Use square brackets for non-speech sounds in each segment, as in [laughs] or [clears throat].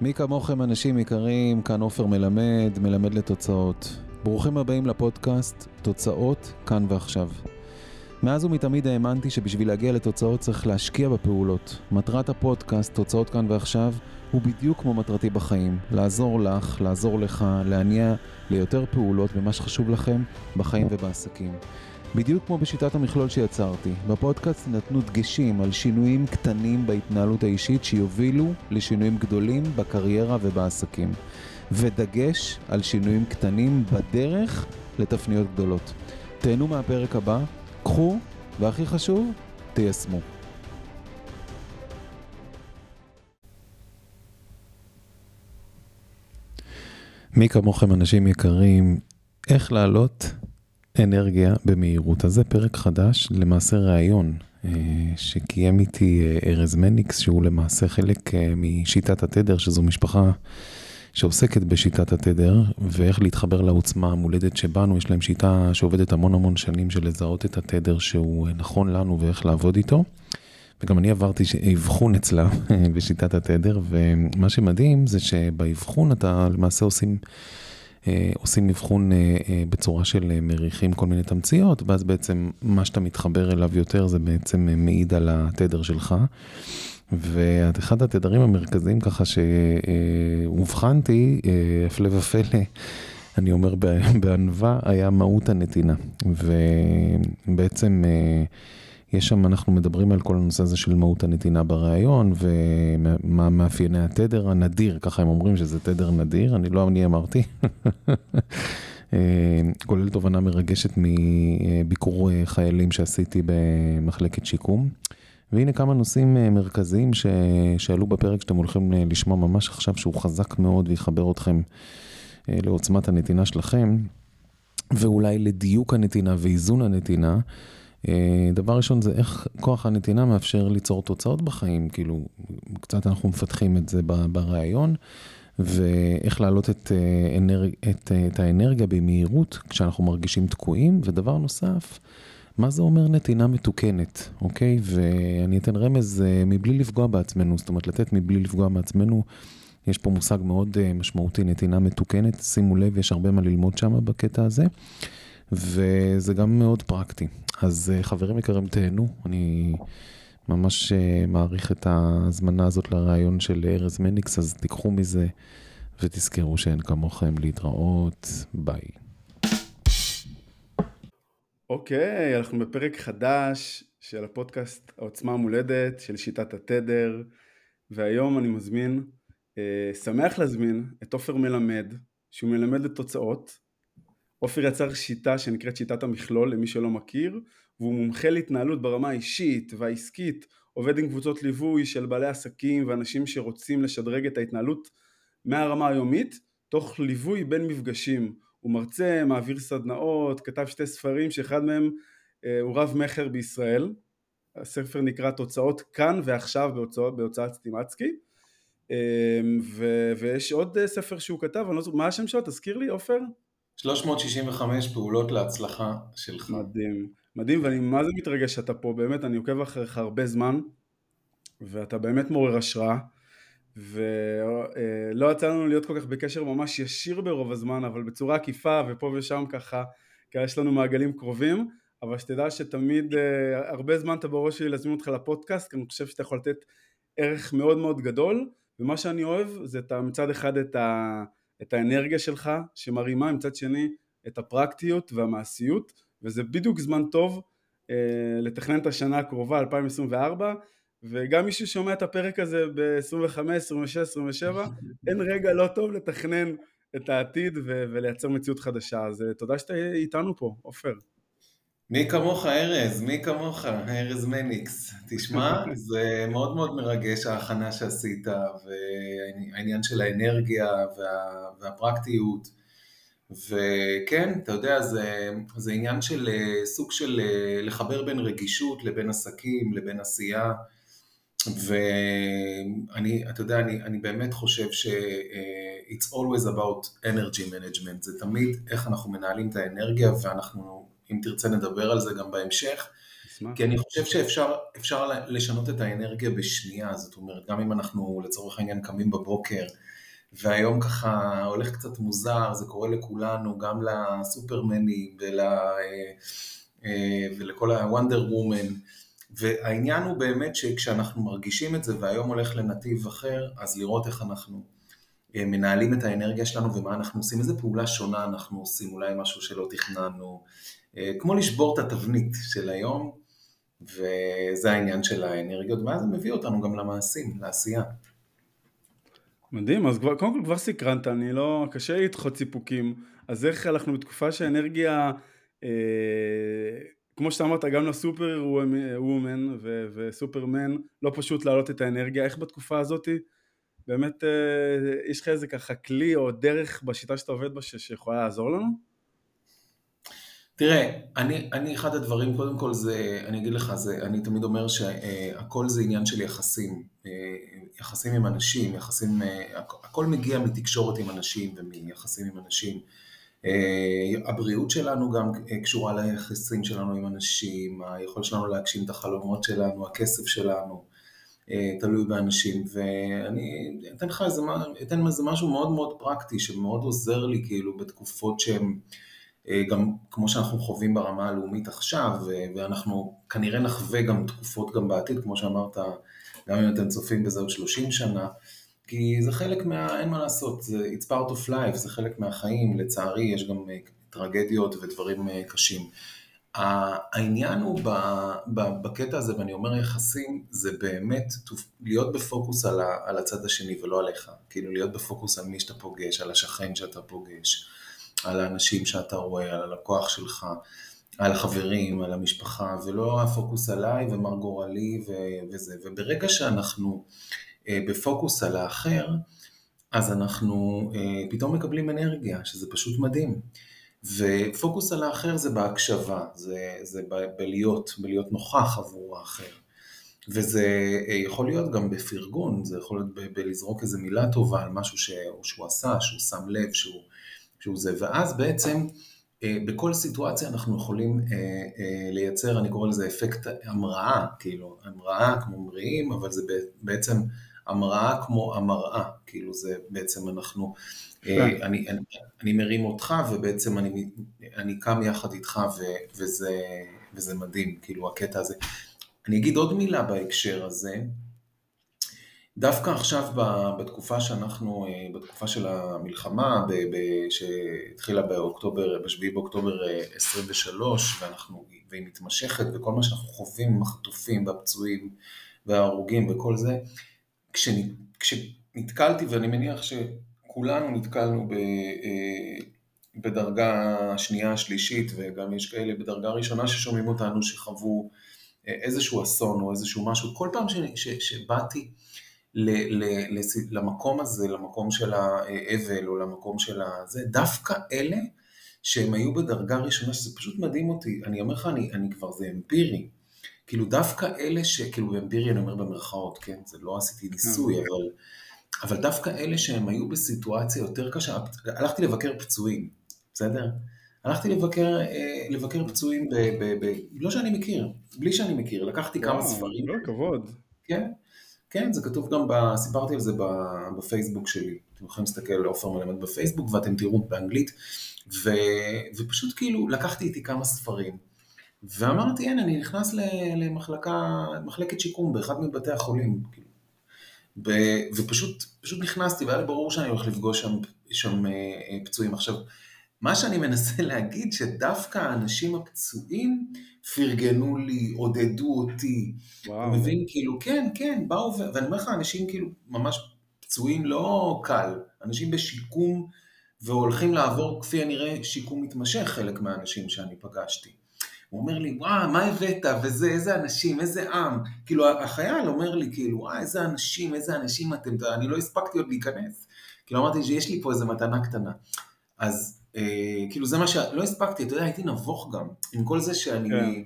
מי כמוכם אנשים יקרים, כאן עופר מלמד, מלמד לתוצאות. ברוכים הבאים לפודקאסט תוצאות כאן ועכשיו. מאז ומתמיד האמנתי שבשביל להגיע לתוצאות צריך להשקיע בפעולות. מטרת הפודקאסט, תוצאות כאן ועכשיו, הוא בדיוק כמו מטרתי בחיים. לעזור לך, לעזור לך, להניע ליותר פעולות במה שחשוב לכם בחיים ובעסקים. בדיוק כמו בשיטת המכלול שיצרתי, בפודקאסט נתנו דגשים על שינויים קטנים בהתנהלות האישית שיובילו לשינויים גדולים בקריירה ובעסקים. ודגש על שינויים קטנים בדרך לתפניות גדולות. תהנו מהפרק הבא, קחו, והכי חשוב, תיישמו. מי כמוכם אנשים יקרים, איך לעלות אנרגיה במהירות. אז זה פרק חדש, למעשה ראיון אה, שקיים איתי אה, ארז מניקס, שהוא למעשה חלק אה, משיטת התדר, שזו משפחה שעוסקת בשיטת התדר, ואיך להתחבר לעוצמה המולדת שבנו, יש להם שיטה שעובדת המון המון שנים של לזהות את התדר שהוא נכון לנו ואיך לעבוד איתו. וגם אני עברתי אבחון אצלה בשיטת התדר, ומה שמדהים זה שבאבחון אתה למעשה עושים... אה, עושים אבחון אה, אה, בצורה של מריחים כל מיני תמציות, ואז בעצם מה שאתה מתחבר אליו יותר זה בעצם מעיד על התדר שלך. ואחד התדרים המרכזיים ככה שאובחנתי, הפלא ופלא, [laughs] אני אומר [laughs] בענווה, היה מהות הנתינה. ובעצם יש שם, אנחנו מדברים על כל הנושא הזה של מהות הנתינה בריאיון, ומה מאפייני התדר הנדיר, ככה הם אומרים שזה תדר נדיר, אני לא אני אמרתי. אה, כולל תובנה מרגשת מביקור אה, חיילים שעשיתי במחלקת שיקום. והנה כמה נושאים אה, מרכזיים ש... שעלו בפרק שאתם הולכים לשמוע ממש עכשיו, שהוא חזק מאוד ויחבר אתכם לעוצמת הנתינה שלכם, ואולי לדיוק הנתינה ואיזון הנתינה. אה, דבר ראשון זה איך כוח הנתינה מאפשר ליצור תוצאות בחיים, כאילו קצת אנחנו מפתחים את זה בריאיון, ואיך להעלות את, אה, אנרג, את, אה, את האנרגיה במהירות כשאנחנו מרגישים תקועים, ודבר נוסף, מה זה אומר נתינה מתוקנת, אוקיי? ואני אתן רמז מבלי לפגוע בעצמנו, זאת אומרת לתת מבלי לפגוע בעצמנו. יש פה מושג מאוד משמעותי, נתינה מתוקנת, שימו לב, יש הרבה מה ללמוד שם בקטע הזה. וזה גם מאוד פרקטי. אז אה, חברים יקרים, תהנו, אני ממש אה, מעריך את ההזמנה הזאת לרעיון של ארז מניקס, אז תיקחו מזה ותזכרו שאין כמוכם להתראות, ביי. אוקיי, okay, אנחנו בפרק חדש של הפודקאסט העוצמה המולדת של שיטת התדר, והיום אני מזמין, אה, שמח להזמין את עופר מלמד, שהוא מלמד לתוצאות, עופר יצר שיטה שנקראת שיטת המכלול למי שלא מכיר והוא מומחה להתנהלות ברמה האישית והעסקית עובד עם קבוצות ליווי של בעלי עסקים ואנשים שרוצים לשדרג את ההתנהלות מהרמה היומית תוך ליווי בין מפגשים הוא מרצה, מעביר סדנאות, כתב שתי ספרים שאחד מהם אה, הוא רב מכר בישראל הספר נקרא תוצאות כאן ועכשיו בהוצאות, בהוצאת סטימצקי אה, ו, ויש עוד אה, ספר שהוא כתב, אני לא זוכר, מה השם שלו? תזכיר לי עופר? 365 פעולות להצלחה שלך. מדהים, מדהים ואני מה זה מתרגש שאתה פה, באמת אני עוקב אחריך הרבה זמן ואתה באמת מעורר השראה ולא יצא לנו להיות כל כך בקשר ממש ישיר ברוב הזמן אבל בצורה עקיפה ופה ושם ככה כי יש לנו מעגלים קרובים אבל שתדע שתמיד אה, הרבה זמן אתה בראש שלי להזמין אותך לפודקאסט כי אני חושב שאתה יכול לתת ערך מאוד מאוד גדול ומה שאני אוהב זה את מצד אחד את ה... את האנרגיה שלך שמרימה מצד שני את הפרקטיות והמעשיות וזה בדיוק זמן טוב אה, לתכנן את השנה הקרובה 2024 וגם מי ששומע את הפרק הזה ב-25, 26, 27 אין רגע לא טוב לתכנן את העתיד ו- ולייצר מציאות חדשה. אז אה, תודה שאתה איתנו פה עופר מי כמוך ארז, מי כמוך, ארז מניקס. תשמע, [laughs] זה מאוד מאוד מרגש ההכנה שעשית, והעניין של האנרגיה וה, והפרקטיות. וכן, אתה יודע, זה, זה עניין של סוג של לחבר בין רגישות לבין עסקים, לבין עשייה. ואני, אתה יודע, אני, אני באמת חושב ש- it's always about energy management, זה תמיד איך אנחנו מנהלים את האנרגיה ואנחנו אם תרצה נדבר על זה גם בהמשך. כי אני חושב שאפשר לשנות את האנרגיה בשנייה, זאת אומרת, גם אם אנחנו לצורך העניין קמים בבוקר, והיום ככה הולך קצת מוזר, זה קורה לכולנו, גם לסופרמנים ול, אה, אה, ולכל הוונדר וומן, והעניין הוא באמת שכשאנחנו מרגישים את זה והיום הולך לנתיב אחר, אז לראות איך אנחנו אה, מנהלים את האנרגיה שלנו ומה אנחנו עושים, איזה פעולה שונה אנחנו עושים, אולי משהו שלא תכננו, כמו לשבור את התבנית של היום, וזה העניין של האנרגיות, ואז זה מביא אותנו גם למעשים, לעשייה. מדהים, אז כבר, קודם כל כבר סקרנת, אני לא, קשה לי לדחות סיפוקים, אז איך אנחנו בתקופה שהאנרגיה, אה, כמו שאתה אמרת, גם לסופר וומן וסופרמן, לא פשוט להעלות את האנרגיה, איך בתקופה הזאתי, באמת אה, יש לך איזה ככה כלי או דרך בשיטה שאתה עובד בה שיכולה לעזור לנו? תראה, אני, אני אחד הדברים, קודם כל זה, אני אגיד לך, זה, אני תמיד אומר שהכל זה עניין של יחסים, אה, יחסים עם אנשים, יחסים, אה, הכל מגיע מתקשורת עם אנשים ומיחסים עם אנשים. אה, הבריאות שלנו גם קשורה ליחסים שלנו עם אנשים, היכולת שלנו להגשים את החלומות שלנו, הכסף שלנו, תלוי באנשים, ואני אתן לך איזה, אתן איזה משהו מאוד מאוד פרקטי שמאוד עוזר לי כאילו בתקופות שהן גם כמו שאנחנו חווים ברמה הלאומית עכשיו, ואנחנו כנראה נחווה גם תקופות גם בעתיד, כמו שאמרת, גם אם אתם צופים בזה עוד 30 שנה, כי זה חלק מה... אין מה לעשות, זה it's part of life, זה חלק מהחיים, לצערי יש גם אה, טרגדיות ודברים אה, קשים. העניין הוא בקטע הזה, ואני אומר יחסים, זה באמת להיות בפוקוס על הצד השני ולא עליך. כאילו להיות בפוקוס על מי שאתה פוגש, על השכן שאתה פוגש. על האנשים שאתה רואה, על הלקוח שלך, על החברים, על המשפחה, ולא הפוקוס עליי ומר גורלי ו- וזה. וברגע שאנחנו אה, בפוקוס על האחר, אז אנחנו אה, פתאום מקבלים אנרגיה, שזה פשוט מדהים. ופוקוס על האחר זה בהקשבה, זה, זה ב- בלהיות, בלהיות נוכח עבור האחר. וזה אה, יכול להיות גם בפרגון, זה יכול להיות ב- בלזרוק איזה מילה טובה על משהו שהוא, שהוא עשה, שהוא שם לב, שהוא שהוא זה, ואז בעצם אה, בכל סיטואציה אנחנו יכולים אה, אה, לייצר, אני קורא לזה אפקט המראה, כאילו, המראה כמו מריאים, אבל זה בעצם המראה כמו המראה, כאילו זה בעצם אנחנו, אני, אני, אני מרים אותך ובעצם אני, אני קם יחד איתך ו, וזה, וזה מדהים, כאילו הקטע הזה. אני אגיד עוד מילה בהקשר הזה, דווקא עכשיו בתקופה שאנחנו, אה, בתקופה של המלחמה שהתחילה באוקטובר, ב-7 באוקטובר 23 אה, ואנחנו, והיא מתמשכת וכל מה שאנחנו חווים עם החטופים והפצועים וההרוגים וכל זה, כשנתקלתי ואני מניח שכולנו נתקלנו ב, אה, בדרגה שנייה, שלישית וגם יש כאלה בדרגה ראשונה ששומעים אותנו שחוו איזשהו אסון או איזשהו משהו, כל פעם שבאתי ל, ל, למקום הזה, למקום של האבל או למקום של הזה, דווקא אלה שהם היו בדרגה ראשונה, שזה פשוט מדהים אותי, אני אומר לך, אני, אני כבר, זה אמפירי, כאילו דווקא אלה ש... כאילו באמפירי אני אומר במרכאות, כן, זה לא עשיתי ניסוי, כן. אבל, אבל דווקא אלה שהם היו בסיטואציה יותר קשה, הלכתי לבקר פצועים, בסדר? הלכתי לבקר, אה, לבקר פצועים, ב, ב, ב, לא שאני מכיר, בלי שאני מכיר, לקחתי כמה ספרים. לא, כבוד. כן, כן, זה כתוב גם, ב... סיפרתי על זה בפייסבוק שלי. אתם יכולים להסתכל על עופר מלמד בפייסבוק ואתם תראו באנגלית. ו... ופשוט כאילו לקחתי איתי כמה ספרים. ואמרתי, אין, אני נכנס למחלקה, מחלקת שיקום באחד מבתי החולים. כאילו. ו... ופשוט פשוט נכנסתי, והיה לי ברור שאני הולך לפגוש שם, שם אה, אה, פצועים. עכשיו, מה שאני מנסה להגיד, שדווקא האנשים הפצועים פרגנו לי, עודדו אותי. וואו. אתה מבין? כאילו, כן, כן, באו, ו... ואני אומר לך, אנשים כאילו ממש פצועים לא קל, אנשים בשיקום והולכים לעבור כפי הנראה שיקום מתמשך, חלק מהאנשים שאני פגשתי. הוא אומר לי, וואו, מה הבאת, וזה, איזה אנשים, איזה עם. כאילו, החייל אומר לי, כאילו, וואו, איזה אנשים, איזה אנשים אתם, אני לא הספקתי עוד להיכנס. כאילו, אמרתי שיש לי פה איזה מתנה קטנה. אז כאילו זה מה שלא הספקתי, אתה יודע, הייתי נבוך גם, עם כל זה שאני, כן.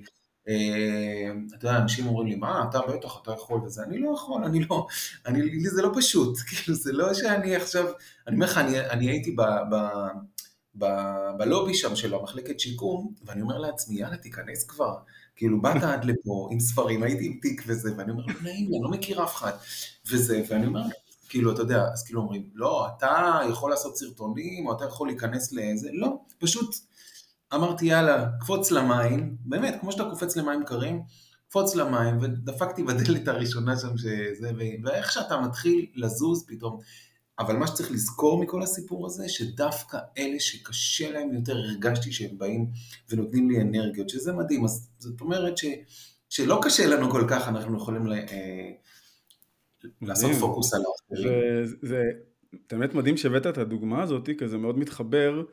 אה, אתה יודע, אנשים אומרים לי, מה, אתה בטח, אתה יכול וזה, אני לא יכול, אני לא, אני, לי זה לא פשוט, [laughs] כאילו זה לא שאני עכשיו, אני אומר לך, אני, אני הייתי ב, ב, ב, בלובי שם של המחלקת שיקום, ואני אומר לעצמי, יאללה, תיכנס כבר, כאילו, באת עד לפה עם ספרים, הייתי עם תיק וזה, ואני אומר, נעים לי, אני לא מכיר אף אחד, וזה, ואני אומר, כאילו, אתה יודע, אז כאילו אומרים, לא, אתה יכול לעשות סרטונים, או אתה יכול להיכנס לזה, לא, פשוט אמרתי, יאללה, קפוץ למים, באמת, כמו שאתה קופץ למים קרים, קפוץ למים, ודפקתי בדלת הראשונה שם שזה, ואיך שאתה מתחיל לזוז פתאום. אבל מה שצריך לזכור מכל הסיפור הזה, שדווקא אלה שקשה להם יותר, הרגשתי שהם באים ונותנים לי אנרגיות, שזה מדהים. אז זאת אומרת ש, שלא קשה לנו כל כך, אנחנו יכולים ל, אה, לעשות פוקוס על האחרים. זה באמת מדהים שהבאת את הדוגמה הזאת, כי זה מאוד מתחבר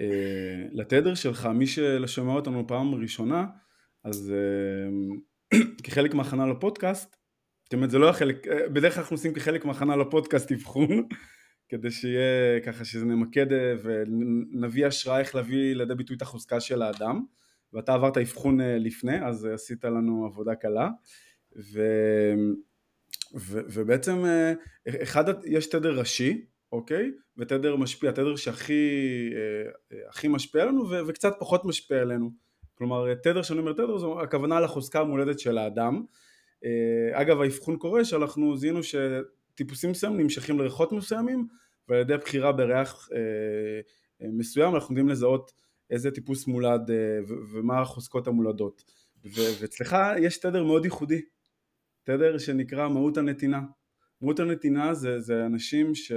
אה, לתדר שלך, מי ששומע אותנו פעם ראשונה, אז אה, [clears throat] כחלק מהכנה לפודקאסט, זאת אומרת זה לא החלק, אה, בדרך כלל אנחנו עושים כחלק מהכנה לפודקאסט אבחון, [laughs] כדי שיהיה ככה שזה נמקד אה, ונביא השראה איך להביא לידי ביטוי את החוזקה של האדם, ואתה עברת אבחון לפני, אז עשית לנו עבודה קלה, ו... ו... ובעצם אחד, יש תדר ראשי, אוקיי? ותדר משפיע, תדר שהכי הכי משפיע עלינו ו... וקצת פחות משפיע עלינו. כלומר, תדר שאני אומר תדר, זו הכוונה לחוזקה המולדת של האדם. אה, אגב, האבחון קורה שאנחנו זיהינו שטיפוסים מסוימים נמשכים לריחות מסוימים, ועל ידי בחירה בריח אה, אה, מסוים אנחנו יודעים לזהות איזה טיפוס מולד ומה החוזקות המולדות. ואצלך יש תדר מאוד ייחודי, תדר שנקרא מהות הנתינה. מהות הנתינה זה, זה אנשים ש,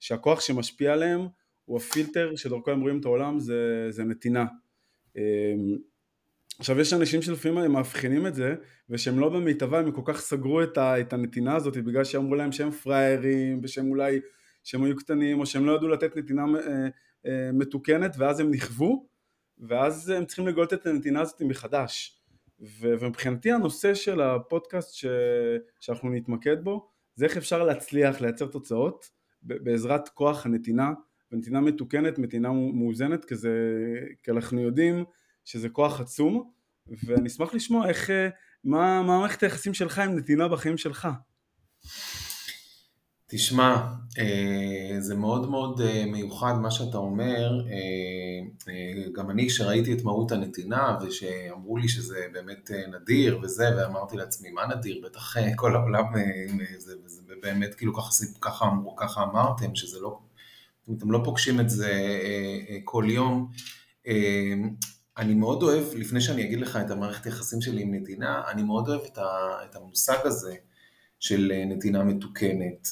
שהכוח שמשפיע עליהם הוא הפילטר שדרכו הם רואים את העולם, זה, זה נתינה. עכשיו יש אנשים שלפעמים הם מאבחנים את זה ושהם לא במיטבה הם כל כך סגרו את, ה, את הנתינה הזאת בגלל שאמרו להם שהם פראיירים ושהם אולי שהם היו קטנים או שהם לא ידעו לתת נתינה אה, אה, מתוקנת ואז הם נכוו ואז הם צריכים לגלות את הנתינה הזאת מחדש ומבחינתי הנושא של הפודקאסט ש, שאנחנו נתמקד בו זה איך אפשר להצליח לייצר תוצאות בעזרת כוח הנתינה ונתינה מתוקנת, נתינה מאוזנת כזה, כי אנחנו יודעים שזה כוח עצום, ואני אשמח לשמוע איך, אה, מה, מה מערכת היחסים שלך עם נתינה בחיים שלך. תשמע, אה, זה מאוד מאוד אה, מיוחד מה שאתה אומר, גם אני כשראיתי את מהות הנתינה ושאמרו לי שזה באמת נדיר וזה, ואמרתי לעצמי מה נדיר, בטח כל העולם, זה, זה באמת כאילו ככה, ככה, אמרו, ככה אמרתם, שזה לא, אתם לא פוגשים את זה כל יום. אני מאוד אוהב, לפני שאני אגיד לך את המערכת היחסים שלי עם נתינה, אני מאוד אוהב את, המושג הזה של אה, נתינה מתוקנת,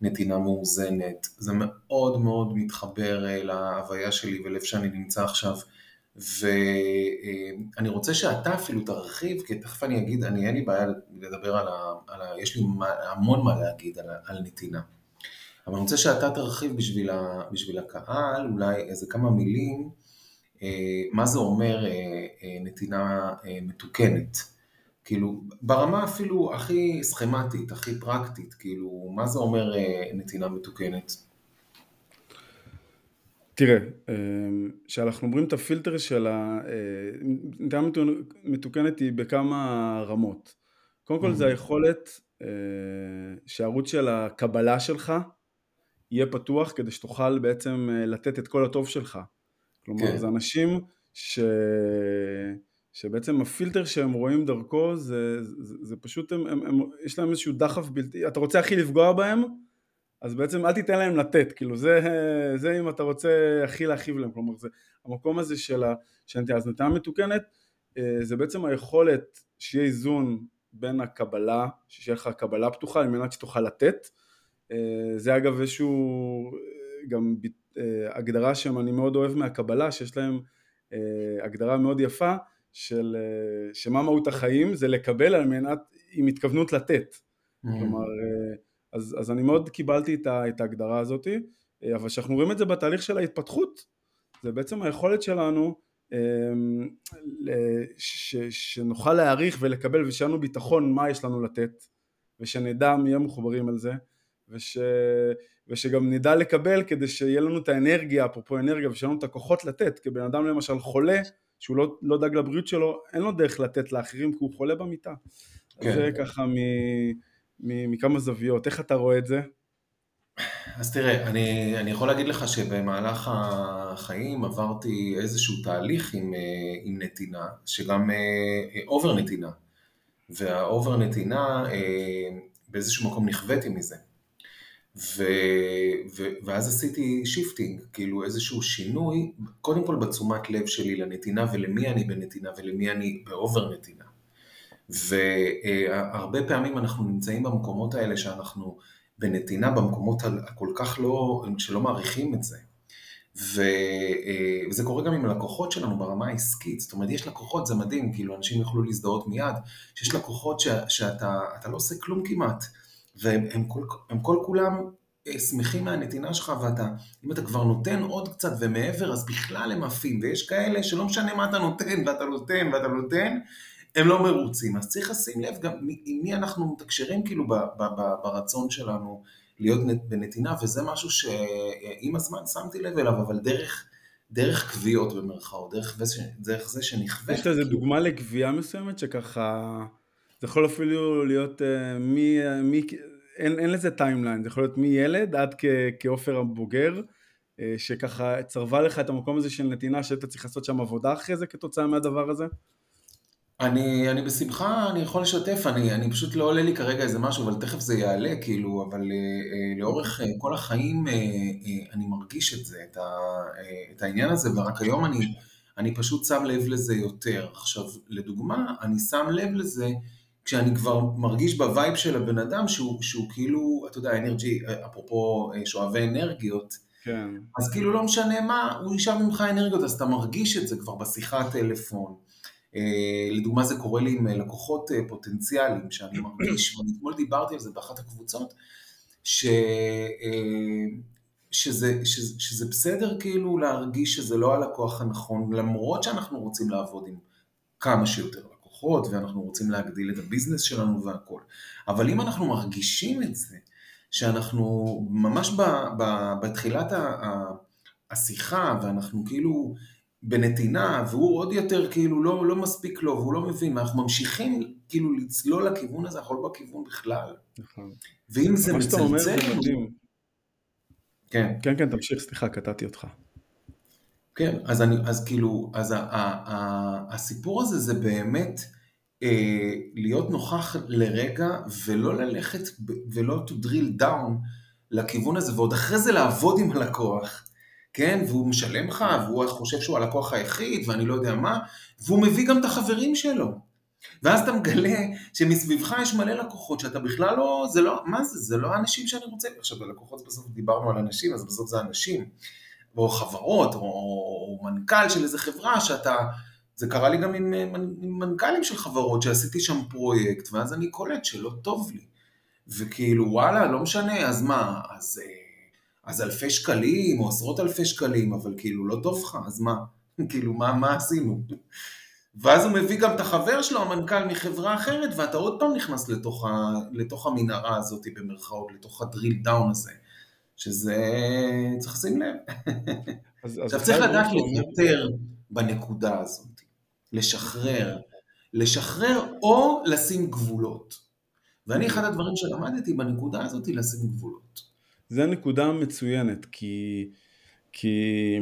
נתינה מאוזנת. זה מאוד מאוד מתחבר אה, להוויה שלי ולאיפה שאני נמצא עכשיו. ואני אה, רוצה שאתה אפילו תרחיב, כי תכף אני אגיד, אני אין לי בעיה לדבר על ה... על ה יש לי המון מה להגיד על, על נתינה. אבל אני רוצה שאתה תרחיב בשביל, ה, בשביל הקהל, אולי איזה כמה מילים אה, מה זה אומר אה, אה, נתינה מתוקנת. כאילו, ברמה אפילו הכי סכמטית, הכי פרקטית, כאילו, מה זה אומר נתינה מתוקנת? תראה, כשאנחנו אומרים את הפילטר של ה... נתינה מתוקנת היא בכמה רמות. קודם כל זה היכולת שהערוץ של הקבלה שלך יהיה פתוח כדי שתוכל בעצם לתת את כל הטוב שלך. כלומר, כן. זה אנשים ש... שבעצם הפילטר שהם רואים דרכו זה, זה, זה פשוט, הם, הם, הם, יש להם איזשהו דחף בלתי, אתה רוצה הכי לפגוע בהם, אז בעצם אל תיתן להם לתת, כאילו זה, זה אם אתה רוצה הכי להכיב להם, כלומר זה המקום הזה של הנטייה, אז מתוקנת אה, זה בעצם היכולת שיהיה איזון בין הקבלה, שיהיה לך קבלה פתוחה על מנת שתוכל לתת, אה, זה אגב איזשהו גם אה, הגדרה שאני מאוד אוהב מהקבלה, שיש להם הגדרה מאוד יפה של אה, שמה מהות החיים זה לקבל על מנת עם התכוונות לתת. Mm-hmm. כלומר, אז, אז אני מאוד קיבלתי את, ה, את ההגדרה הזאת, אבל כשאנחנו רואים את זה בתהליך של ההתפתחות, זה בעצם היכולת שלנו ש, שנוכל להעריך ולקבל ושיהיה לנו ביטחון מה יש לנו לתת, ושנדע מי מחוברים על זה, וש, ושגם נדע לקבל כדי שיהיה לנו את האנרגיה, אפרופו אנרגיה, ושיהיה לנו את הכוחות לתת, כי בן אדם למשל חולה, שהוא לא, לא דאג לבריאות שלו, אין לו דרך לתת לאחרים כי הוא חולה במיטה. כן. זה ככה מ, מ, מכמה זוויות, איך אתה רואה את זה? אז תראה, אני, אני יכול להגיד לך שבמהלך החיים עברתי איזשהו תהליך עם, אה, עם נתינה, שגם over נתינה. וה over נתינה, באיזשהו מקום נכוויתי מזה. ו, ו, ואז עשיתי shifting, כאילו איזשהו שינוי, קודם כל בתשומת לב שלי לנתינה ולמי אני בנתינה ולמי אני ב over נתינה. והרבה פעמים אנחנו נמצאים במקומות האלה שאנחנו בנתינה במקומות הכל כך לא, שלא מעריכים את זה. וזה קורה גם עם הלקוחות שלנו ברמה העסקית, זאת אומרת יש לקוחות, זה מדהים, כאילו אנשים יוכלו להזדהות מיד, שיש לקוחות ש, שאתה לא עושה כלום כמעט, והם הם כל, כולם אה, שמחים מהנתינה שלך, ואתה, אם אתה כבר נותן עוד קצת ומעבר, אז בכלל הם עפים, ויש כאלה שלא משנה מה אתה נותן, ואתה נותן, ואתה נותן, הם לא מרוצים. אז צריך לשים לב גם עם מי אנחנו מתקשרים כאילו ב, ב, ב, ברצון שלנו להיות בנתינה, וזה משהו שעם הזמן שמתי לב אליו, אבל דרך... דרך קביעות במרכאות, דרך, דרך זה שנכווית. יש איזה דוגמה לכוויה מסוימת שככה, זה יכול אפילו להיות אה, מי, מי, אין, אין לזה timeline, זה יכול להיות מילד עד כעופר הבוגר, אה, שככה צרבה לך את המקום הזה של נתינה, שאתה צריך לעשות שם עבודה אחרי זה כתוצאה מהדבר הזה? אני, אני בשמחה, אני יכול לשתף, אני, אני פשוט לא עולה לי כרגע איזה משהו, אבל תכף זה יעלה, כאילו, אבל אה, אה, לאורך אה, כל החיים אה, אה, אני מרגיש את זה, את, ה, אה, את העניין הזה, ורק היום אני, אני פשוט שם לב לזה יותר. עכשיו, לדוגמה, אני שם לב לזה כשאני כבר מרגיש ב vibe של הבן אדם שהוא, שהוא כאילו, אתה יודע, אנרגי, אפרופו אה, שואבי אנרגיות, כן. אז כאילו לא משנה מה, הוא ישאב ממך אנרגיות, אז אתה מרגיש את זה כבר בשיחת טלפון. אה, לדוגמה זה קורה לי עם אה, לקוחות פוטנציאליים שאני מרגיש, [clears throat] ואני אתמול דיברתי על זה באחת הקבוצות, ש... שזה, שזה, שזה בסדר כאילו להרגיש שזה לא הלקוח הנכון, למרות שאנחנו רוצים לעבוד עם כמה שיותר לקוחות, ואנחנו רוצים להגדיל את הביזנס שלנו והכל. אבל אם אנחנו מרגישים את זה, שאנחנו ממש ב, ב, בתחילת ה, השיחה, ואנחנו כאילו בנתינה, והוא עוד יותר כאילו לא, לא מספיק לו, והוא לא מבין, ואנחנו ממשיכים כאילו לצלול לכיוון הזה, אנחנו לא בכיוון בכלל. נכון. ואם זה מצלצל... מה שאתה אומר זה מדהים. כן. כן, כן, תמשיך, סליחה, קטעתי אותך. כן, אז, אני, אז כאילו, אז ה, ה, ה, הסיפור הזה זה באמת אה, להיות נוכח לרגע ולא ללכת ולא to drill down לכיוון הזה, ועוד אחרי זה לעבוד עם הלקוח. כן, והוא משלם לך, והוא חושב שהוא הלקוח היחיד, ואני לא יודע מה, והוא מביא גם את החברים שלו. ואז אתה מגלה שמסביבך יש מלא לקוחות שאתה בכלל לא, זה לא, מה זה, זה לא האנשים שאני רוצה, עכשיו הלקוחות בסוף דיברנו על אנשים, אז בסוף זה אנשים, או חברות, או, או מנכ"ל של איזה חברה שאתה, זה קרה לי גם עם, עם מנכ"לים של חברות שעשיתי שם פרויקט, ואז אני קולט שלא טוב לי. וכאילו וואלה, לא משנה, אז מה, אז... אה, אז אלפי שקלים או עשרות אלפי שקלים, אבל כאילו לא טוב לך, אז מה? [laughs] כאילו מה, מה עשינו? ואז הוא מביא גם את החבר שלו, המנכ"ל מחברה אחרת, ואתה עוד פעם נכנס לתוך, ה, לתוך המנהרה הזאת במרכאות, לתוך הדריל דאון הזה, שזה, צריך לשים לב. אז, עכשיו צריך לדעת לוותר בנקודה הזאת, לשחרר, לשחרר או לשים גבולות. ואני אחד הדברים שלמדתי בנקודה הזאת, לשים גבולות. זה נקודה מצוינת, כי, כי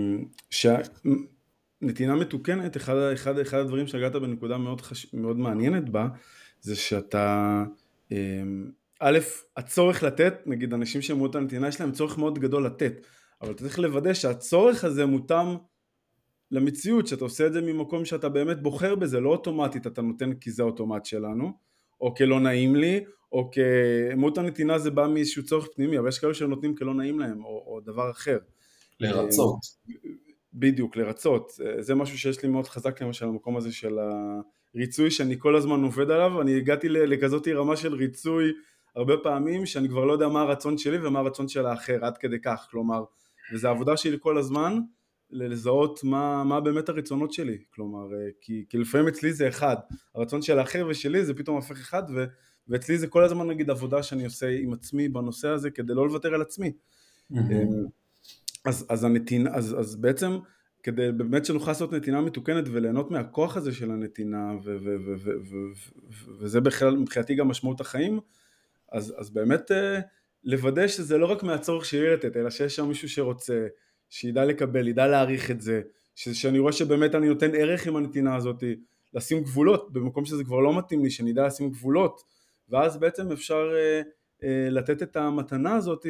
נתינה מתוקנת, אחד, אחד, אחד הדברים שהגעת בנקודה מאוד, חש... מאוד מעניינת בה, זה שאתה, אמ, א', הצורך לתת, נגיד אנשים שאמרו את הנתינה יש להם צורך מאוד גדול לתת, אבל אתה צריך לוודא שהצורך הזה מותאם למציאות, שאתה עושה את זה ממקום שאתה באמת בוחר בזה, לא אוטומטית אתה נותן כי זה האוטומט שלנו, או כלא נעים לי, או כמות הנתינה זה בא מאיזשהו צורך פנימי, אבל יש כאלה שנותנים כלא נעים להם, או, או דבר אחר. לרצות. בדיוק, לרצות. זה משהו שיש לי מאוד חזק למשל, המקום הזה של הריצוי שאני כל הזמן עובד עליו, אני הגעתי לכזאת רמה של ריצוי הרבה פעמים, שאני כבר לא יודע מה הרצון שלי ומה הרצון של האחר, עד כדי כך, כלומר, וזו עבודה שלי כל הזמן, לזהות מה, מה באמת הרצונות שלי, כלומר, כי, כי לפעמים אצלי זה אחד, הרצון של האחר ושלי זה פתאום הופך אחד, ו... ואצלי זה כל הזמן נגיד עבודה שאני עושה עם עצמי בנושא הזה כדי לא לוותר על עצמי. Mm-hmm. אז, אז, הנתינה, אז, אז בעצם כדי באמת שנוכל לעשות נתינה מתוקנת וליהנות מהכוח הזה של הנתינה ו, ו, ו, ו, ו, ו, וזה בכלל מבחינתי גם משמעות החיים אז, אז באמת אה, לוודא שזה לא רק מהצורך שלי לתת, אלא שיש שם מישהו שרוצה, שידע לקבל, ידע להעריך את זה, שאני רואה שבאמת אני נותן ערך עם הנתינה הזאת, לשים גבולות, במקום שזה כבר לא מתאים לי, שאני אדע לשים גבולות, ואז בעצם אפשר אה, אה, לתת את המתנה הזאת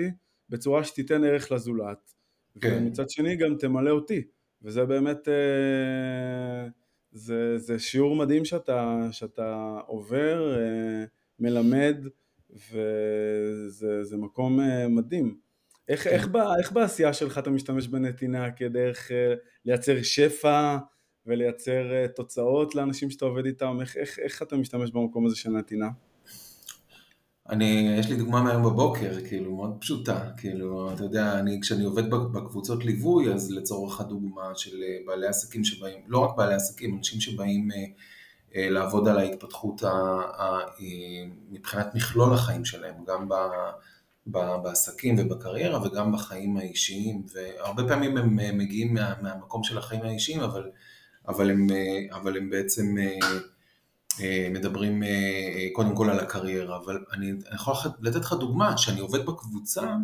בצורה שתיתן ערך לזולת, כן. ומצד שני גם תמלא אותי, וזה באמת, אה, זה, זה שיעור מדהים שאתה, שאתה עובר, אה, מלמד, וזה מקום אה, מדהים. איך. איך, איך בעשייה שלך אתה משתמש בנתינה כדרך אה, לייצר שפע ולייצר אה, תוצאות לאנשים שאתה עובד איתם? איך, איך, איך אתה משתמש במקום הזה של נתינה? אני, יש לי דוגמה מהיום בבוקר, כאילו, מאוד פשוטה, כאילו, אתה יודע, אני, כשאני עובד בקבוצות ליווי, אז לצורך הדוגמה של בעלי עסקים שבאים, לא רק בעלי עסקים, אנשים שבאים אה, לעבוד על ההתפתחות ה, ה, מבחינת מכלול החיים שלהם, גם ב, בעסקים ובקריירה וגם בחיים האישיים, והרבה פעמים הם אה, מגיעים מה, מהמקום של החיים האישיים, אבל, אבל, הם, אה, אבל הם בעצם מדברים קודם כל על הקריירה, אבל אני, אני יכול לתת לך דוגמה, שאני עובד בקבוצה,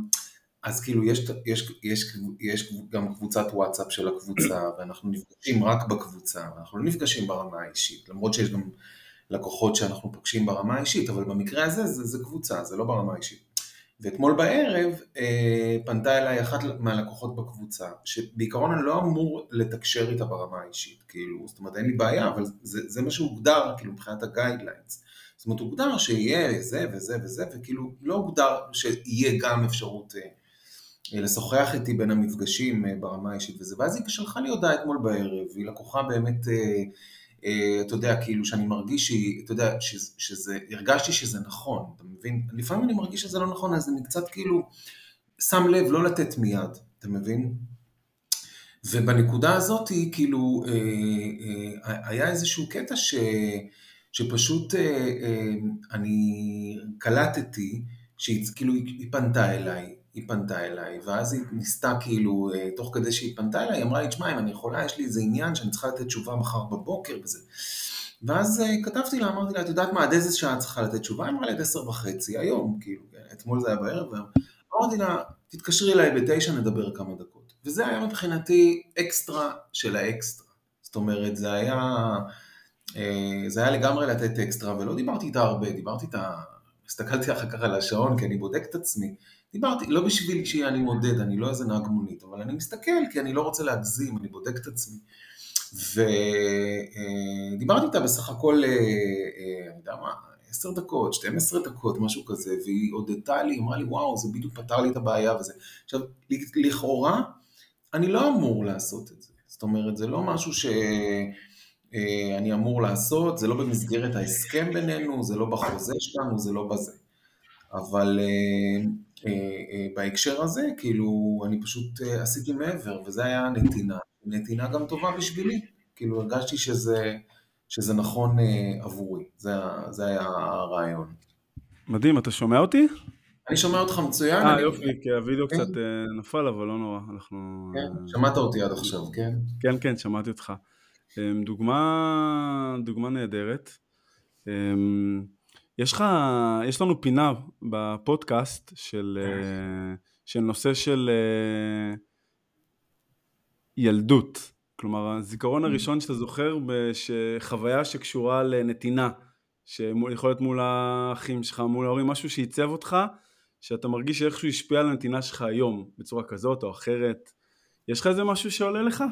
אז כאילו יש, יש, יש, יש גם קבוצת וואטסאפ של הקבוצה, [clears throat] ואנחנו נפגשים רק בקבוצה, אנחנו לא נפגשים ברמה האישית, למרות שיש גם לקוחות שאנחנו פוגשים ברמה האישית, אבל במקרה הזה זה, זה קבוצה, זה לא ברמה האישית. ואתמול בערב אה, פנתה אליי אחת מהלקוחות בקבוצה, שבעיקרון אני לא אמור לתקשר איתה ברמה האישית, כאילו, זאת אומרת אין לי בעיה, אבל זה, זה מה שהוגדר, כאילו, מבחינת הגיידליינס. זאת אומרת, הוגדר שיהיה זה וזה וזה, וכאילו לא הוגדר שיהיה גם אפשרות אה, לשוחח איתי בין המפגשים אה, ברמה האישית וזה, ואז היא שלחה לי הודעה אתמול בערב, היא לקוחה באמת, אה, אה, אתה יודע, כאילו שאני מרגיש שהיא, אתה יודע, שזה, הרגשתי שזה נכון, אתה מבין? לפעמים אני מרגיש שזה לא נכון, אז אני קצת כאילו שם לב לא לתת מיד, אתה מבין? ובנקודה הזאת, כאילו, היה איזשהו קטע ש, שפשוט אני קלטתי, שהיא כאילו היא פנתה אליי, היא פנתה אליי, ואז היא ניסתה כאילו, אה, תוך כדי שהיא פנתה אליי, היא אמרה לי, תשמע, אם אני יכולה, יש לי איזה עניין שאני צריכה לתת תשובה מחר בבוקר וזה. ואז אה, כתבתי לה, אמרתי לה, את יודעת מה, עד איזה שעה צריכה לתת תשובה? היא אמרה לי, עד עשר וחצי, היום, כאילו, כן, אתמול זה היה בערב, אמרתי לה, תתקשרי אליי בתשע, נדבר כמה דקות. וזה היה מבחינתי אקסטרה של האקסטרה. זאת אומרת, זה היה, אה, זה היה לגמרי לתת אקסטרה, ולא דיברתי איתה הרבה, דיברתי איתה, הסתכלתי אחר כך על השעון, כי אני בודק את עצמי. דיברתי, לא בשביל שאני מודד, אני לא איזה נהג מונית, אבל אני מסתכל כי אני לא רוצה להגזים, אני בודק את עצמי. ודיברתי איתה בסך הכל, אה, אה, אני יודע מה, עשר דקות, 12 דקות, משהו כזה, והיא הודתה לי, אמרה לי, וואו, זה בדיוק פתר לי את הבעיה וזה. עכשיו, לכאורה, אני לא אמור לעשות את זה. זאת אומרת, זה לא משהו שאני אה, אמור לעשות, זה לא במסגרת ההסכם בינינו, זה לא בחוזה שלנו, זה לא בזה. אבל אה, אה, בהקשר הזה, כאילו, אני פשוט עשיתי מעבר, וזה היה נתינה. נתינה גם טובה בשבילי. כאילו, הרגשתי שזה, שזה נכון עבורי. זה, זה היה הרעיון. מדהים, אתה שומע אותי? אני שומע אותך מצוין. אה, יופי, כי הווידאו כן. קצת נפל, אבל לא נורא, אנחנו... כן, שמעת אותי עד עכשיו, כן? כן, כן, שמעתי אותך. דוגמה, דוגמה נהדרת. יש לך, יש לנו פינה בפודקאסט של, אה, של נושא של אה, ילדות. כלומר, הזיכרון mm. הראשון שאתה זוכר בחוויה שקשורה לנתינה, שיכול להיות מול האחים שלך, מול ההורים, משהו שעיצב אותך, שאתה מרגיש שאיכשהו השפיע על הנתינה שלך היום, בצורה כזאת או אחרת. יש לך איזה משהו שעולה לך?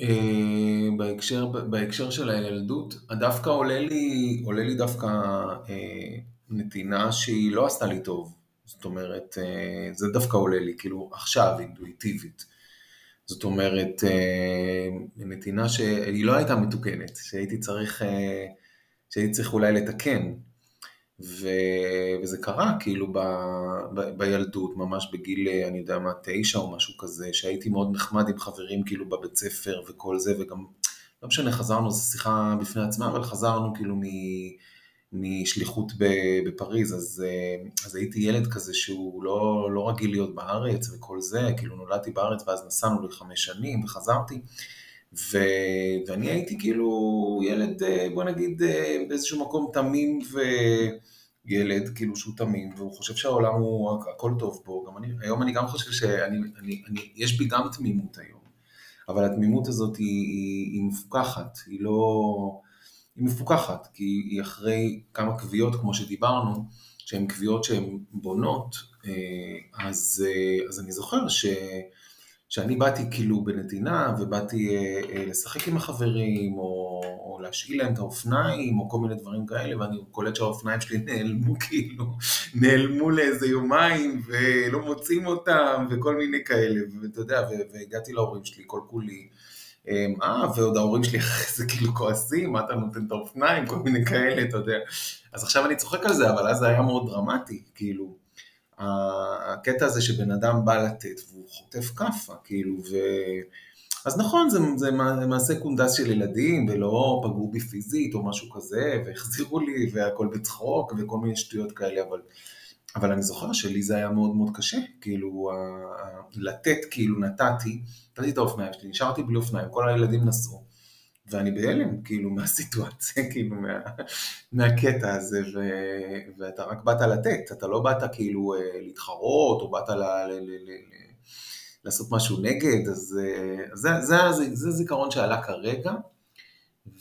אה, בהקשר, בהקשר של הילדות, דווקא עולה לי, עולה לי דווקא אה, נתינה שהיא לא עשתה לי טוב. זאת אומרת, אה, זה דווקא עולה לי, כאילו עכשיו, אינטואיטיבית. זאת אומרת, נתינה שהיא לא הייתה מתוקנת, שהייתי צריך, שהייתי צריך אולי לתקן. ו... וזה קרה כאילו ב... ב... בילדות, ממש בגיל, אני יודע מה, תשע או משהו כזה, שהייתי מאוד נחמד עם חברים כאילו בבית ספר וכל זה, וגם, לא משנה, חזרנו, זו שיחה בפני עצמה, אבל חזרנו כאילו מ... משליחות בפריז, אז, אז הייתי ילד כזה שהוא לא, לא רגיל להיות בארץ וכל זה, כאילו נולדתי בארץ ואז נסענו לחמש שנים וחזרתי. ו... ואני הייתי כאילו ילד, בוא נגיד, באיזשהו מקום תמים ו... ילד, כאילו שהוא תמים, והוא חושב שהעולם הוא, הכל טוב פה, גם אני, היום אני גם חושב שאני, אני, אני, יש בי גם תמימות היום, אבל התמימות הזאת היא, היא, היא מפוקחת, היא לא, היא מפוקחת, כי היא אחרי כמה קביעות, כמו שדיברנו, שהן קביעות שהן בונות, אה, אז, אה, אז אני זוכר ש... שאני באתי כאילו בנתינה ובאתי אה, אה, לשחק עם החברים או, או להשאיל להם את האופניים או כל מיני דברים כאלה ואני קולט שהאופניים שלי נעלמו [laughs] כאילו, נעלמו לאיזה יומיים ולא מוצאים אותם וכל מיני כאלה ואתה יודע והגעתי להורים שלי כל כולי אמ, אה, ועוד ההורים שלי אחרי [laughs] זה כאילו כועסים, מה אתה נותן את האופניים, כל מיני כאלה, אתה יודע. אז עכשיו אני צוחק על זה, אבל אז זה היה מאוד דרמטי, כאילו. הקטע הזה שבן אדם בא לתת והוא חוטף כאפה, כאילו, ו... אז נכון, זה, זה מעשה קונדס של ילדים, ולא פגעו בי פיזית או משהו כזה, והחזירו לי, והכל בצחוק, וכל מיני שטויות כאלה, אבל, אבל אני זוכר שלי זה היה מאוד מאוד קשה, כאילו, לתת, כאילו, נתתי, נתתי את האופניים שלי, נשארתי בלי אופניים, כל הילדים נסעו, ואני בהלם, כאילו, מהסיטואציה, [laughs] כאילו, מה, מהקטע הזה, ו, ואתה רק באת לתת, אתה לא באת כאילו אה, להתחרות, או באת ל, ל, ל, ל, ל, לעשות משהו נגד, אז אה, זה, זה, זה, זה זיכרון שעלה כרגע,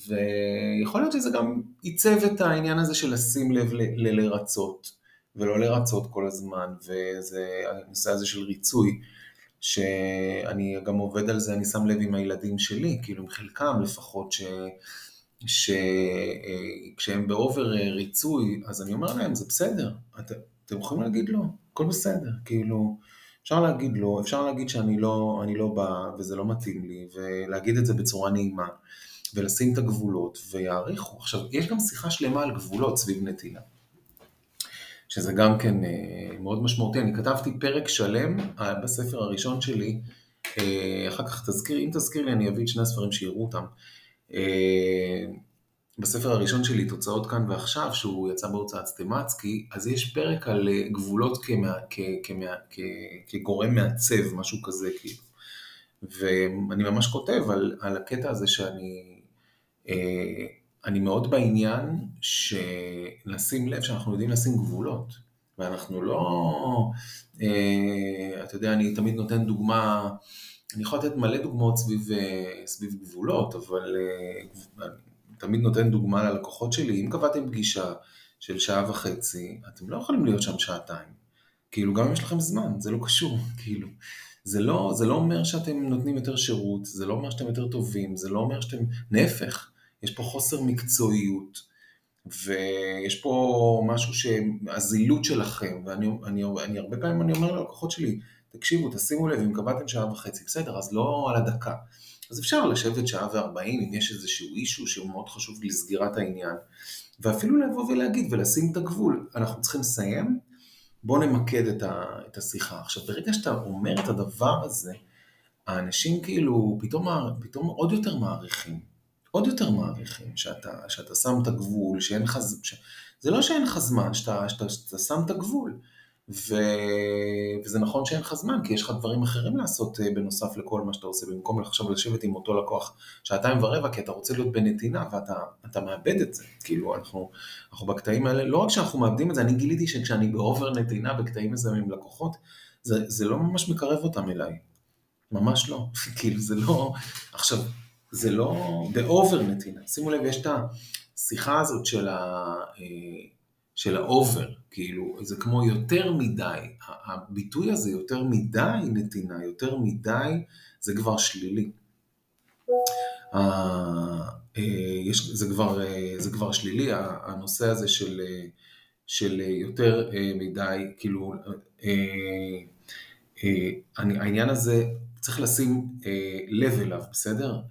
ויכול להיות שזה גם עיצב את העניין הזה של לשים לב ל, ל, לרצות, ולא לרצות כל הזמן, וזה הנושא הזה של ריצוי. שאני גם עובד על זה, אני שם לב עם הילדים שלי, כאילו עם חלקם לפחות, ש... שכשהם אה, באובר ריצוי, אז אני אומר להם, זה בסדר, את, אתם יכולים להגיד לא, הכל בסדר, כאילו, אפשר להגיד לא, אפשר להגיד שאני לא, לא בא וזה לא מתאים לי, ולהגיד את זה בצורה נעימה, ולשים את הגבולות, ויעריכו. עכשיו, יש גם שיחה שלמה על גבולות סביב נתינה. שזה גם כן אה, מאוד משמעותי. אני כתבתי פרק שלם אה, בספר הראשון שלי, אה, אחר כך תזכיר, אם תזכיר לי אני אביא את שני הספרים שיראו אותם. בספר הראשון שלי, תוצאות כאן ועכשיו, שהוא יצא בהוצאת סטמצקי, אז יש פרק על גבולות כמה, כ, כמה, כ, כגורם מעצב, משהו כזה כאילו. ואני ממש כותב על, על הקטע הזה שאני אני מאוד בעניין שלשים לב שאנחנו יודעים לשים גבולות, ואנחנו לא, אה, אתה יודע, אני תמיד נותן דוגמה, אני יכול לתת מלא דוגמאות סביב, אה, סביב גבולות, אבל אה, אני תמיד נותן דוגמה ללקוחות שלי, אם קבעתם פגישה של שעה וחצי, אתם לא יכולים להיות שם שעתיים. כאילו, גם אם יש לכם זמן, זה לא קשור, [laughs] כאילו. זה לא, זה לא אומר שאתם נותנים יותר שירות, זה לא אומר שאתם יותר טובים, זה לא אומר שאתם, להפך. יש פה חוסר מקצועיות, ויש פה משהו שהזילות שלכם, ואני אני, אני, הרבה פעמים אני אומר ללקוחות שלי, תקשיבו, תשימו לב, אם קבעתם שעה וחצי, בסדר, אז לא על הדקה. אז אפשר לשבת שעה וארבעים, אם יש איזשהו אישו שהוא מאוד חשוב לסגירת העניין, ואפילו לבוא ולהגיד ולשים את הגבול, אנחנו צריכים לסיים, בואו נמקד את, ה, את השיחה. עכשיו, ברגע שאתה אומר את הדבר הזה, האנשים כאילו פתאום, פתאום עוד יותר מעריכים. עוד יותר מעריכים, שאתה, שאתה שם את הגבול, שאין לך, ש... זה לא שאין לך זמן, שאתה, שאתה, שאתה שם את הגבול. ו... וזה נכון שאין לך זמן, כי יש לך דברים אחרים לעשות אה, בנוסף לכל מה שאתה עושה, במקום עכשיו לשבת עם אותו לקוח שעתיים ורבע, כי אתה רוצה להיות בנתינה ואתה מאבד את זה. כאילו, אנחנו, אנחנו בקטעים האלה, לא רק שאנחנו מאבדים את זה, אני גיליתי שכשאני באובר נתינה בקטעים מסוימים לקוחות, זה, זה לא ממש מקרב אותם אליי. ממש לא. [laughs] כאילו, זה לא... עכשיו, זה לא ב over נתינה. שימו לב, יש את השיחה הזאת של, ה, אה, של ה over, כאילו, זה כמו יותר מדי. הביטוי הזה, יותר מדי נתינה, יותר מדי, זה כבר שלילי. אה, יש, זה, כבר, אה, זה כבר שלילי, הנושא הזה של, של יותר מדי, כאילו, העניין הזה, צריך לשים לב אליו, בסדר?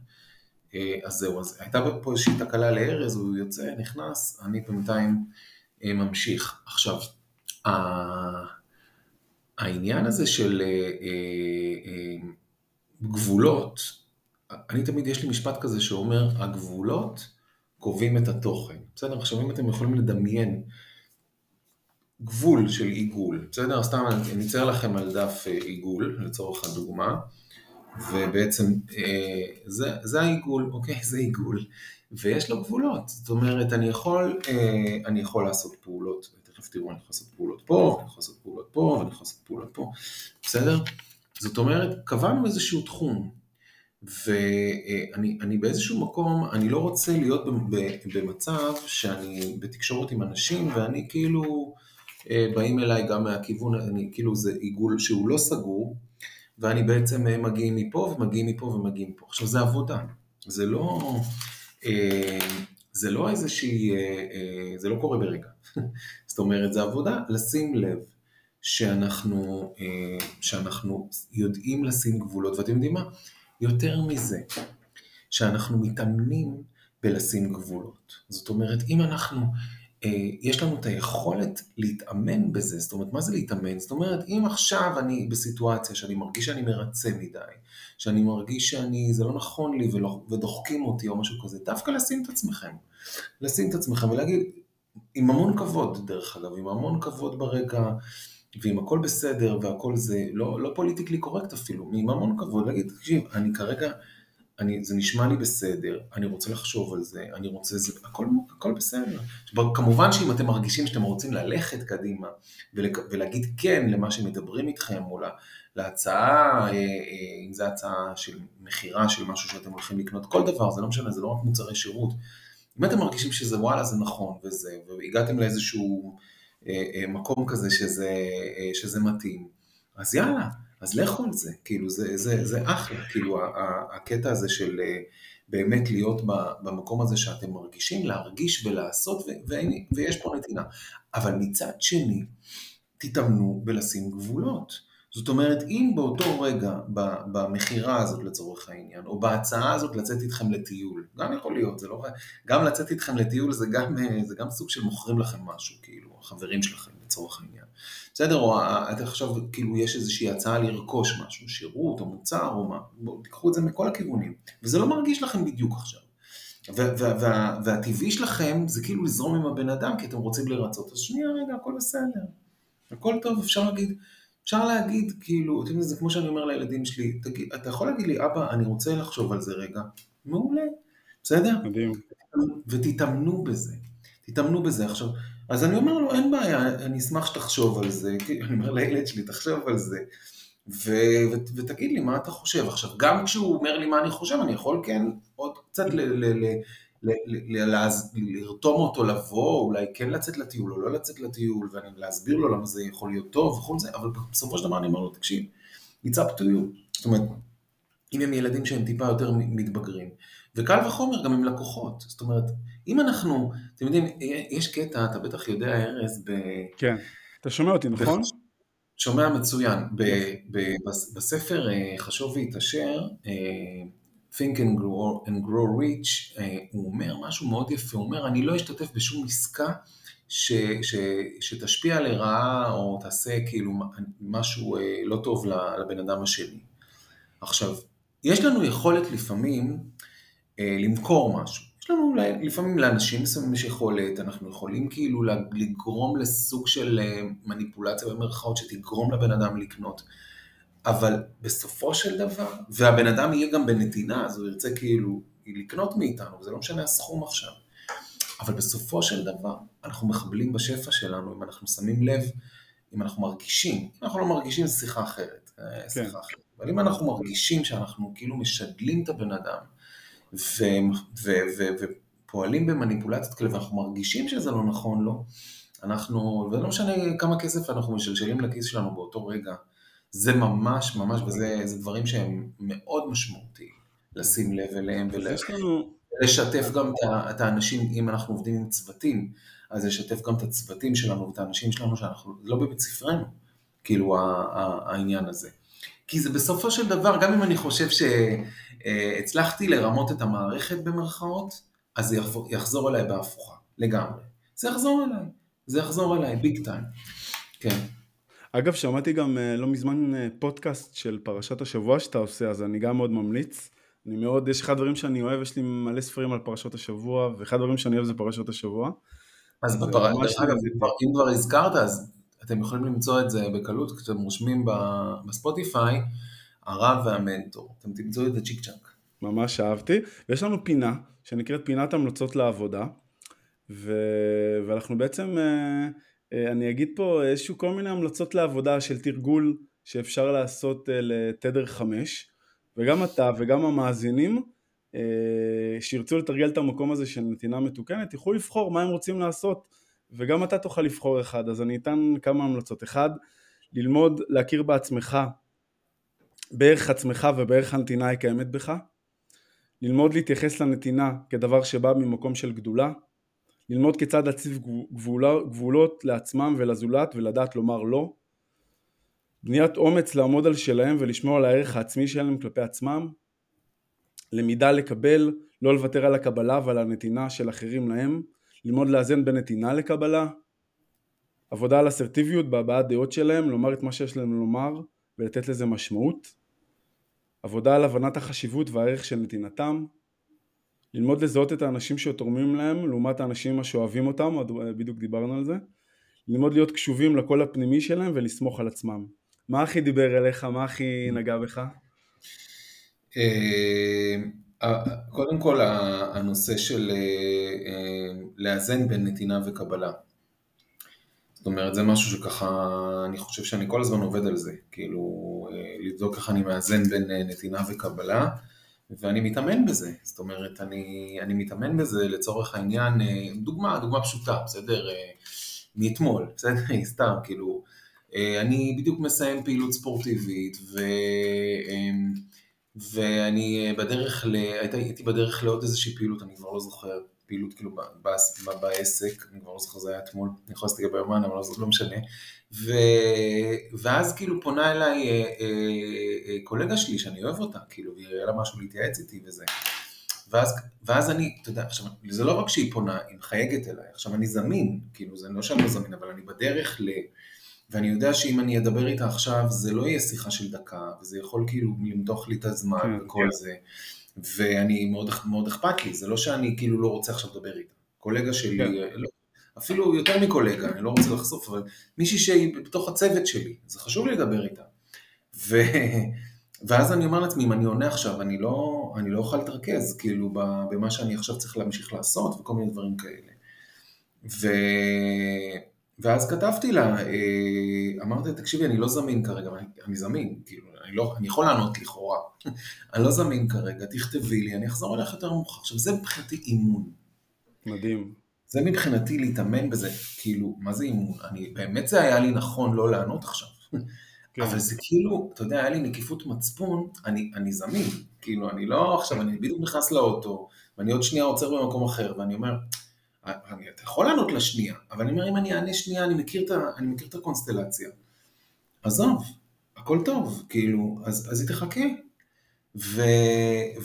אה, אז זהו, אז הייתה פה איזושהי תקלה לארז, הוא יוצא, נכנס, אני בינתיים אה, ממשיך. עכשיו, העניין הזה של אה, גבולות, אני תמיד, יש לי משפט כזה שאומר, הגבולות קובעים את התוכן. בסדר? עכשיו אם אתם יכולים לדמיין גבול של עיגול, בסדר? סתם אני אצייר לכם על דף עיגול, לצורך הדוגמה. ובעצם אה, זה, זה העיגול, אוקיי? זה עיגול, ויש לו גבולות, זאת אומרת, אני יכול, אה, אני יכול לעשות פעולות, תכף תראו, אני יכול לעשות פעולות פה, אני יכול לעשות פעולות פה, ואני יכול לעשות פעולות פה, בסדר? זאת אומרת, קבענו איזשהו תחום, ואני באיזשהו מקום, אני לא רוצה להיות במצב שאני בתקשורת עם אנשים, ואני כאילו, אה, באים אליי גם מהכיוון, אני כאילו זה עיגול שהוא לא סגור, ואני בעצם אה, מגיעים מפה ומגיעים מפה ומגיעים מפה. עכשיו זה עבודה, זה לא, אה, זה לא איזושהי, זה לא קורה ברגע. [laughs] זאת אומרת, זה עבודה לשים לב שאנחנו, שאנחנו יודעים לשים גבולות, ואתם יודעים מה? יותר מזה, שאנחנו מתאמנים בלשים גבולות. זאת אומרת, אם אנחנו, אה, יש לנו את היכולת להתאמן בזה, זאת אומרת, מה זה להתאמן? זאת אומרת, אם עכשיו אני בסיטואציה שאני מרגיש שאני מרצה מדי, שאני מרגיש שאני, זה לא נכון לי ולא, ודוחקים אותי או משהו כזה, דווקא לשים את עצמכם. לשים את עצמכם ולהגיד, עם המון כבוד, דרך אגב, עם המון כבוד ברגע, ואם הכל בסדר והכל זה, לא, לא פוליטיקלי קורקט אפילו, עם המון כבוד, להגיד, תקשיב, אני כרגע, אני, זה נשמע לי בסדר, אני רוצה לחשוב על זה, אני רוצה, זה, הכל, הכל בסדר. כמובן שאם אתם מרגישים שאתם רוצים ללכת קדימה ולק, ולהגיד כן למה שמדברים איתכם, או לה, להצעה, אה, אה, אם זו הצעה של מכירה של משהו שאתם הולכים לקנות, כל דבר, זה לא משנה, זה לא רק מוצרי שירות. אם אתם מרגישים שזה וואלה זה נכון וזה, והגעתם לאיזשהו אה, מקום כזה שזה, שזה מתאים, אז יאללה, אז לכו על זה, כאילו זה, זה, זה אחלה, כאילו הקטע הזה של באמת להיות במקום הזה שאתם מרגישים, להרגיש ולעשות, ויש פה נתינה. אבל מצד שני, תתאמנו בלשים גבולות. זאת אומרת, אם באותו רגע, במכירה הזאת לצורך העניין, או בהצעה הזאת לצאת איתכם לטיול, גם יכול להיות, זה לא... גם לצאת איתכם לטיול זה גם, זה גם סוג של מוכרים לכם משהו, כאילו, החברים שלכם לצורך העניין. בסדר, או אתם עכשיו, כאילו, יש איזושהי הצעה לרכוש משהו, שירות או מוצר או מה, בואו תיקחו את זה מכל הכיוונים, וזה לא מרגיש לכם בדיוק עכשיו. והטבעי שלכם זה כאילו לזרום עם הבן אדם כי אתם רוצים לרצות, אז שנייה רגע, הכל בסדר, הכל טוב, אפשר להגיד, אפשר להגיד, כאילו, אתם יודעים, זה כמו שאני אומר לילדים שלי, תגיד, אתה יכול להגיד לי, אבא, אני רוצה לחשוב על זה רגע, מעולה, בסדר? מדהים. ותתאמנו בזה, תתאמנו בזה. עכשיו, אז אני אומר לו, אין בעיה, אני אשמח שתחשוב על זה, אני אומר לילד שלי, תחשוב על זה, ו- ו- ותגיד לי מה אתה חושב. עכשיו, גם כשהוא אומר לי מה אני חושב, אני יכול כן עוד קצת ל- ל- ל- לרתום אותו לבוא, אולי כן לצאת לטיול או לא לצאת לטיול, ולהסביר לו למה זה יכול להיות טוב וכל זה, אבל בסופו של דבר אני אומר לו, תקשיב, it's up to you. זאת אומרת, אם הם ילדים שהם טיפה יותר מתבגרים, וקל וחומר גם עם לקוחות. זאת אומרת, אם אנחנו, אתם יודעים, יש קטע, אתה בטח יודע, ארז, ב... כן, אתה שומע אותי, נכון? שומע מצוין. ב- ב- בספר אה, חשוב והתעשר, אה, Think and Grow, and grow Rich, אה, הוא אומר משהו מאוד יפה, הוא אומר, אני לא אשתתף בשום עסקה ש, ש, שתשפיע לרעה או תעשה כאילו משהו לא טוב לבן אדם השני. עכשיו, יש לנו יכולת לפעמים למכור משהו. יש לנו לפעמים לאנשים מסוימים יש יכולת, אנחנו יכולים כאילו לגרום לסוג של אה, מניפולציה במרכאות שתגרום לבן אדם לקנות. אבל בסופו של דבר, והבן אדם יהיה גם בנתינה, אז הוא ירצה כאילו לקנות מאיתנו, וזה לא משנה הסכום עכשיו. אבל בסופו של דבר, אנחנו מחבלים בשפע שלנו אם אנחנו שמים לב, אם אנחנו מרגישים. אם אנחנו לא מרגישים, זו שיחה אחרת. אה, כן. שיחה אחרת. אבל אם אנחנו מרגישים שאנחנו כאילו משדלים את הבן אדם, ופועלים במניפולציות כאלה, ואנחנו מרגישים שזה לא נכון לו, לא? אנחנו, ולא משנה כמה כסף אנחנו משלשלים לכיס שלנו באותו רגע, זה ממש ממש, וזה דברים שהם מאוד משמעותיים, לשים לב אליהם ולשתף גם את האנשים, אם אנחנו עובדים עם צוותים, אז לשתף גם את הצוותים שלנו ואת האנשים שלנו שאנחנו לא בבית ספרנו, כאילו העניין הזה. כי זה בסופו של דבר, גם אם אני חושב שהצלחתי לרמות את המערכת במרכאות, אז זה יחזור אליי בהפוכה, לגמרי. זה יחזור אליי, זה יחזור אליי, ביג טיים, כן. אגב, שמעתי גם אה, לא מזמן אה, פודקאסט של פרשת השבוע שאתה עושה, אז אני גם מאוד ממליץ. אני מאוד, יש אחד הדברים שאני אוהב, יש לי מלא ספרים על פרשות השבוע, ואחד הדברים שאני אוהב זה פרשות השבוע. אז בפרשת, אגב, אם כבר הזכרת, אז אתם יכולים למצוא את זה בקלות כשאתם רושמים בספוטיפיי, הרב והמנטור. אתם תמצאו את זה צ'יק צ'אק. ממש אהבתי. ויש לנו פינה שנקראת פינת המלצות לעבודה, ו... ואנחנו בעצם uh, אה, אני אגיד פה איזשהו כל מיני המלצות לעבודה של תרגול שאפשר לעשות אה, לתדר 5, וגם אתה וגם המאזינים שירצו לתרגל את המקום הזה של נתינה מתוקנת, יוכלו לבחור מה הם רוצים לעשות, וגם אתה תוכל לבחור אחד, אז אני אתן כמה המלצות. אחד, ללמוד להכיר בעצמך, בערך עצמך ובערך הנתינה הקיימת בך, ללמוד להתייחס לנתינה כדבר שבא ממקום של גדולה, ללמוד כיצד להציב גבולות לעצמם ולזולת ולדעת לומר לא, בניית אומץ לעמוד על שלהם ולשמור על הערך העצמי שלהם כלפי עצמם, למידה לקבל, לא לוותר על הקבלה ועל הנתינה של אחרים להם, ללמוד לאזן בין נתינה לקבלה, עבודה על אסרטיביות בהבעת דעות שלהם, לומר את מה שיש להם לומר ולתת לזה משמעות, עבודה על הבנת החשיבות והערך של נתינתם, ללמוד לזהות את האנשים שתורמים להם לעומת האנשים שאוהבים אותם, בדיוק דיברנו על זה, ללמוד להיות קשובים לקול הפנימי שלהם ולסמוך על עצמם. מה הכי דיבר אליך? מה הכי נגע בך? אה, קודם כל הנושא של אה, אה, לאזן בין נתינה וקבלה. זאת אומרת, זה משהו שככה, אני חושב שאני כל הזמן עובד על זה, כאילו, לבדוק איך אני מאזן בין נתינה וקבלה, ואני מתאמן בזה, זאת אומרת, אני, אני מתאמן בזה לצורך העניין, דוגמה, דוגמה פשוטה, בסדר? מאתמול, בסדר? [laughs] סתם, כאילו, אני בדיוק מסיים פעילות ספורטיבית, ו... ואני בדרך, ל... הייתי בדרך לעוד איזושהי פעילות, אני כבר לא זוכר, פעילות כאילו בעסק, אני כבר לא זוכר, זה היה אתמול, אני יכול להסתכל ביומן, אבל לא, לא משנה. ו... ואז כאילו פונה אליי אה, אה, אה, קולגה שלי, שאני אוהב אותה, כאילו, והיא לה משהו להתייעץ איתי וזה. ואז, ואז אני, אתה יודע, עכשיו, זה לא רק שהיא פונה, היא מחייגת אליי, עכשיו אני זמין, כאילו, זה לא שאני לא זמין, אבל אני בדרך ל... ואני יודע שאם אני אדבר איתה עכשיו, זה לא יהיה שיחה של דקה, וזה יכול כאילו למתוח לי את הזמן כן, וכל כן. זה. ואני מאוד, מאוד אכפת לי, זה לא שאני כאילו לא רוצה עכשיו לדבר איתה. קולגה שלי, כן. לא, אפילו יותר מקולגה, אני לא רוצה לחשוף, אבל מישהי שהיא בתוך הצוות שלי, זה חשוב לי לדבר איתה. ו... ואז אני אומר לעצמי, אם אני עונה עכשיו, אני לא, אני לא אוכל להתרכז, כאילו, במה שאני עכשיו צריך להמשיך לעשות, וכל מיני דברים כאלה. ו... ואז כתבתי לה, אה, אמרתי לה, תקשיבי, אני לא זמין כרגע, אני, אני זמין, כאילו, אני, לא, אני יכול לענות לכאורה, [laughs] אני לא זמין כרגע, תכתבי לי, אני אחזור אליך יותר מאוחר. עכשיו, זה מבחינתי אימון. מדהים. זה מבחינתי להתאמן בזה, כאילו, מה זה אימון? אני, באמת זה היה לי נכון לא לענות עכשיו. [laughs] כן. אבל זה כאילו, אתה יודע, היה לי נקיפות מצפון, אני, אני זמין, כאילו, אני לא עכשיו, אני בדיוק נכנס לאוטו, ואני עוד שנייה עוצר במקום אחר, ואני אומר, אתה יכול לענות לשנייה, אבל אני אומר, אם אני אענה שנייה, אני מכיר את, אני מכיר את הקונסטלציה. עזוב, הכל טוב, כאילו, אז, אז היא תחכה. ו,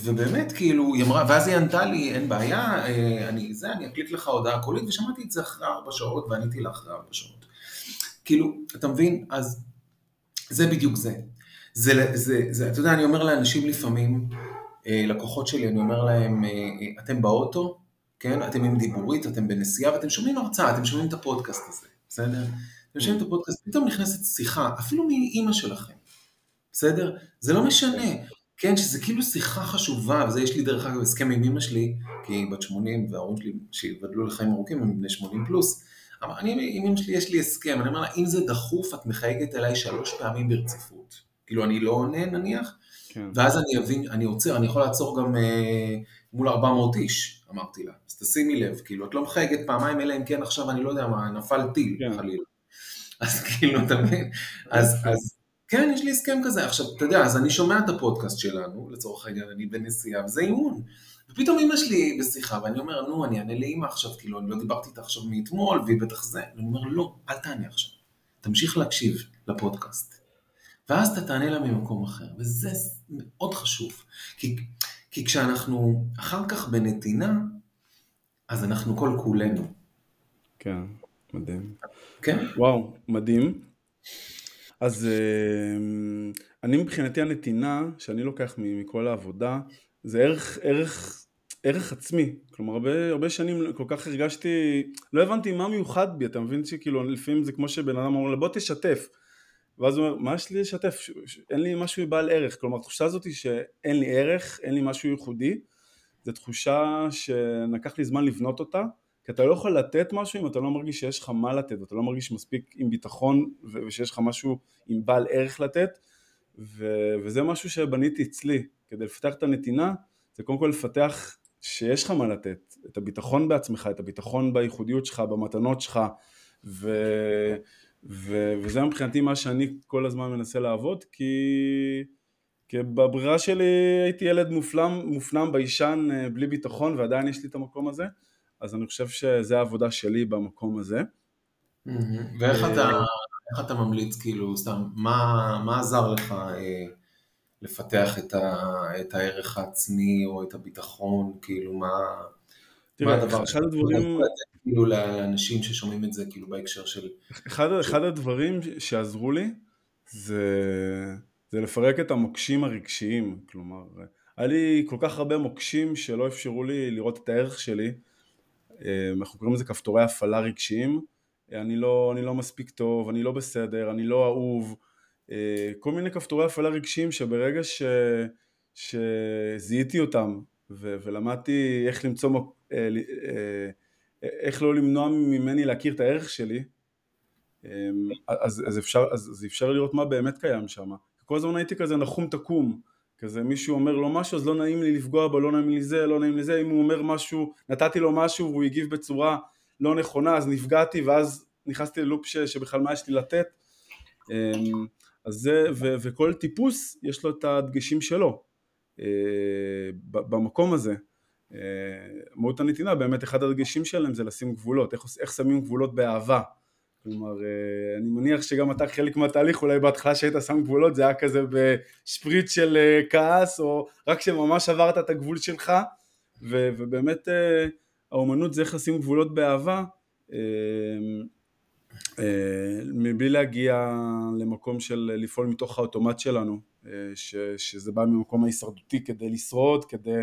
ובאמת, כאילו, היא אמרה, ואז היא ענתה לי, אין בעיה, אה, אני, זה, אני אקליט לך הודעה קולית, ושמעתי את זה אחרי ארבע שעות, ועניתי לה אחרי ארבע שעות. כאילו, אתה מבין? אז זה בדיוק זה. זה, זה, זה, זה אתה יודע, אני אומר לאנשים לפעמים, אה, לקוחות שלי, אני אומר להם, אה, אתם באוטו, כן? אתם עם דיבורית, אתם בנסיעה ואתם שומעים הרצאה, אתם שומעים את הפודקאסט הזה, בסדר? אתם שומעים את הפודקאסט, פתאום נכנסת שיחה, אפילו מאימא שלכם, בסדר? זה לא משנה, כן, שזה כאילו שיחה חשובה, וזה יש לי דרך אגב הסכם עם אימא שלי, כי היא בת 80 וההורים שלי שיבדלו לחיים ארוכים הם בני 80 פלוס, אבל אני עם אימא שלי יש לי הסכם, אני אומר לה, אם זה דחוף, את מחייגת אליי שלוש פעמים ברציפות. כאילו אני לא עונה נניח, כן. ואז אני אבין, אני עוצר, אני יכול לעצור גם אה, מול 400 איש, אמרתי לה. אז תשימי לב, כאילו, את לא מחייגת פעמיים, אלא אם כן עכשיו, אני לא יודע מה, נפל טיל, כן. חלילה. אז כאילו, אתה מבין? אז, אז כן, יש לי הסכם כזה. עכשיו, אתה יודע, אז אני שומע את הפודקאסט שלנו, לצורך העניין, אני בנסיעה, וזה אימון. ופתאום אמא שלי בשיחה, ואני אומר, נו, אני אענה לאמא עכשיו, כאילו, אני לא דיברתי איתה עכשיו מאתמול, והיא בטח זה. ואני אומר, לא, אל תענה עכשיו. תמשיך להקשיב לפודקאסט. ואז אתה תענה לה ממקום אחר, וזה מאוד חשוב. כי, כי כשאנחנו אחר כך בנתינה, אז אנחנו כל כולנו. כן, מדהים. כן? וואו, מדהים. אז אה, אני מבחינתי הנתינה שאני לוקח מכל העבודה זה ערך, ערך, ערך עצמי. כלומר הרבה, הרבה שנים כל כך הרגשתי, לא הבנתי מה מיוחד בי, אתה מבין שכאילו לפעמים זה כמו שבן אדם אומר בוא תשתף. ואז הוא אומר, מה יש לי לשתף? אין לי משהו בעל ערך. כלומר, התחושה הזאת היא שאין לי ערך, אין לי משהו ייחודי. זו תחושה שלקח לי זמן לבנות אותה, כי אתה לא יכול לתת משהו אם אתה לא מרגיש שיש לך מה לתת, אתה לא מרגיש מספיק עם ביטחון ושיש לך משהו עם בעל ערך לתת, ו- וזה משהו שבניתי אצלי, כדי לפתח את הנתינה, זה קודם כל לפתח שיש לך מה לתת, את הביטחון בעצמך, את הביטחון בייחודיות שלך, במתנות שלך, ו- ו- וזה מבחינתי מה שאני כל הזמן מנסה לעבוד, כי... כי בברירה שלי הייתי ילד מופלם, מופנם ביישן אה, בלי ביטחון ועדיין יש לי את המקום הזה, אז אני חושב שזה העבודה שלי במקום הזה. ואיך אתה, איך אתה ממליץ, כאילו, סתם, מה, מה עזר לך אה, לפתח את, ה, את הערך העצמי או את הביטחון, כאילו, מה, תראה, מה הדבר אחד הדברים... כאילו לאנשים ששומעים את זה, כאילו, בהקשר של... אחד, אחד הדברים שעזרו לי זה... זה לפרק את המוקשים הרגשיים, כלומר, היה לי כל כך הרבה מוקשים שלא אפשרו לי לראות את הערך שלי, אה, אנחנו קוראים לזה כפתורי הפעלה רגשיים, אני לא, אני לא מספיק טוב, אני לא בסדר, אני לא אהוב, אה, כל מיני כפתורי הפעלה רגשיים שברגע ש, שזיהיתי אותם ו, ולמדתי איך למצוא, אה, איך לא למנוע ממני להכיר את הערך שלי, אז, אז, אפשר, אז, אז אפשר לראות מה באמת קיים שם. כל הזמן הייתי כזה נחום תקום, כזה מישהו אומר לו משהו אז לא נעים לי לפגוע בו, לא נעים לי זה, לא נעים לי זה, אם הוא אומר משהו, נתתי לו משהו והוא הגיב בצורה לא נכונה אז נפגעתי ואז נכנסתי ללופ ש, שבכלל מה יש לי לתת. אמ, אז זה, ו, וכל טיפוס יש לו את הדגשים שלו אה, במקום הזה מהות הנתינה באמת אחד הדגשים שלהם זה לשים גבולות, איך, איך שמים גבולות באהבה. כלומר, אה, אני מניח שגם אתה חלק מהתהליך, אולי בהתחלה שהיית שם גבולות, זה היה כזה בשפריץ של אה, כעס, או רק שממש עברת את הגבול שלך, ו- ובאמת אה, האומנות זה איך לשים גבולות באהבה, מבלי להגיע למקום של לפעול מתוך האוטומט שלנו, ש- שזה בא ממקום ההישרדותי כדי לשרוד, כדי...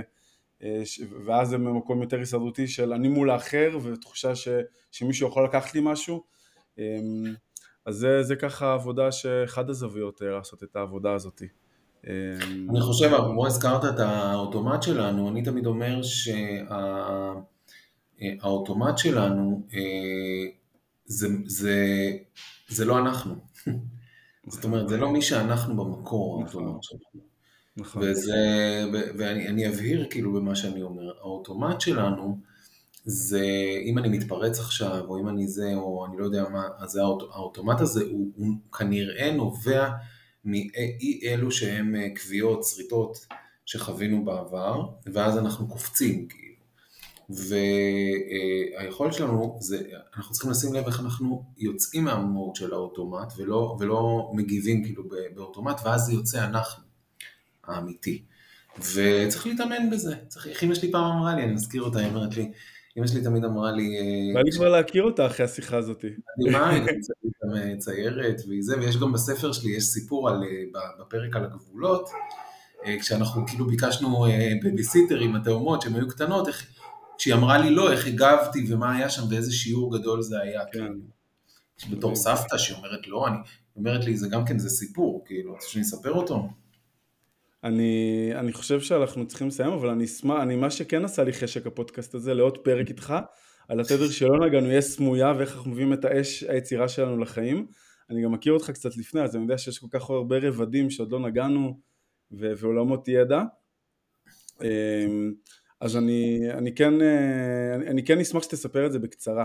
ואז זה ממקום יותר הישרדותי של אני מול האחר ותחושה ש, שמישהו יכול לקחת לי משהו אמ, אז זה, זה ככה עבודה שאחד הזוויות אה, לעשות את העבודה הזאת. אמ, אני חושב, כמו הזכרת את האוטומט שלנו, אני תמיד אומר שהאוטומט שלנו אה, זה, זה, זה לא אנחנו. [laughs] זאת אומרת, זה לא מי שאנחנו במקור. האוטומט שלנו. נכון. וזה, ואני אבהיר כאילו במה שאני אומר, האוטומט שלנו זה אם אני מתפרץ עכשיו, או אם אני זה, או אני לא יודע מה, אז האוט, האוטומט הזה הוא, הוא כנראה נובע מאי אלו שהם אה, קביעות, שריטות שחווינו בעבר, ואז אנחנו קופצים כאילו. והיכולת שלנו זה, אנחנו צריכים לשים לב איך אנחנו יוצאים מהמוד של האוטומט ולא, ולא מגיבים כאילו באוטומט, ואז זה יוצא אנחנו, האמיתי. וצריך להתאמן בזה. צריך, איך אמא שלי פעם אמרה לי, אני מזכיר אותה, היא אומרת לי, אמא שלי תמיד אמרה לי... אה, בא לי כבר להכיר אותה אחרי השיחה הזאת. מדהימה, היא גם אה, ציירת וזה, ויש גם בספר שלי, יש סיפור על, אה, בפרק על הגבולות, כשאנחנו כאילו ביקשנו בביסיטר עם התאומות שהן היו קטנות, איך, כשהיא אמרה לי לא, איך הגבתי ומה היה שם ואיזה שיעור גדול זה היה. כן. בתור סבתא שהיא אומרת לא, אני, אומרת לי, זה גם כן, זה סיפור, כאילו, רוצה שאני אספר אותו? אני, אני חושב שאנחנו צריכים לסיים, אבל אני אשמח, אני מה שכן עשה לי חשק הפודקאסט הזה, לעוד פרק איתך, על התדר שלא נגענו, יש סמויה ואיך אנחנו מביאים את האש היצירה שלנו לחיים. אני גם מכיר אותך קצת לפני, אז אני יודע שיש כל כך הרבה רבדים שעוד לא נגענו, ו- ועולמות ידע. אמ, אז אני, אני, כן, אה, אני, אני כן אשמח שתספר את זה בקצרה.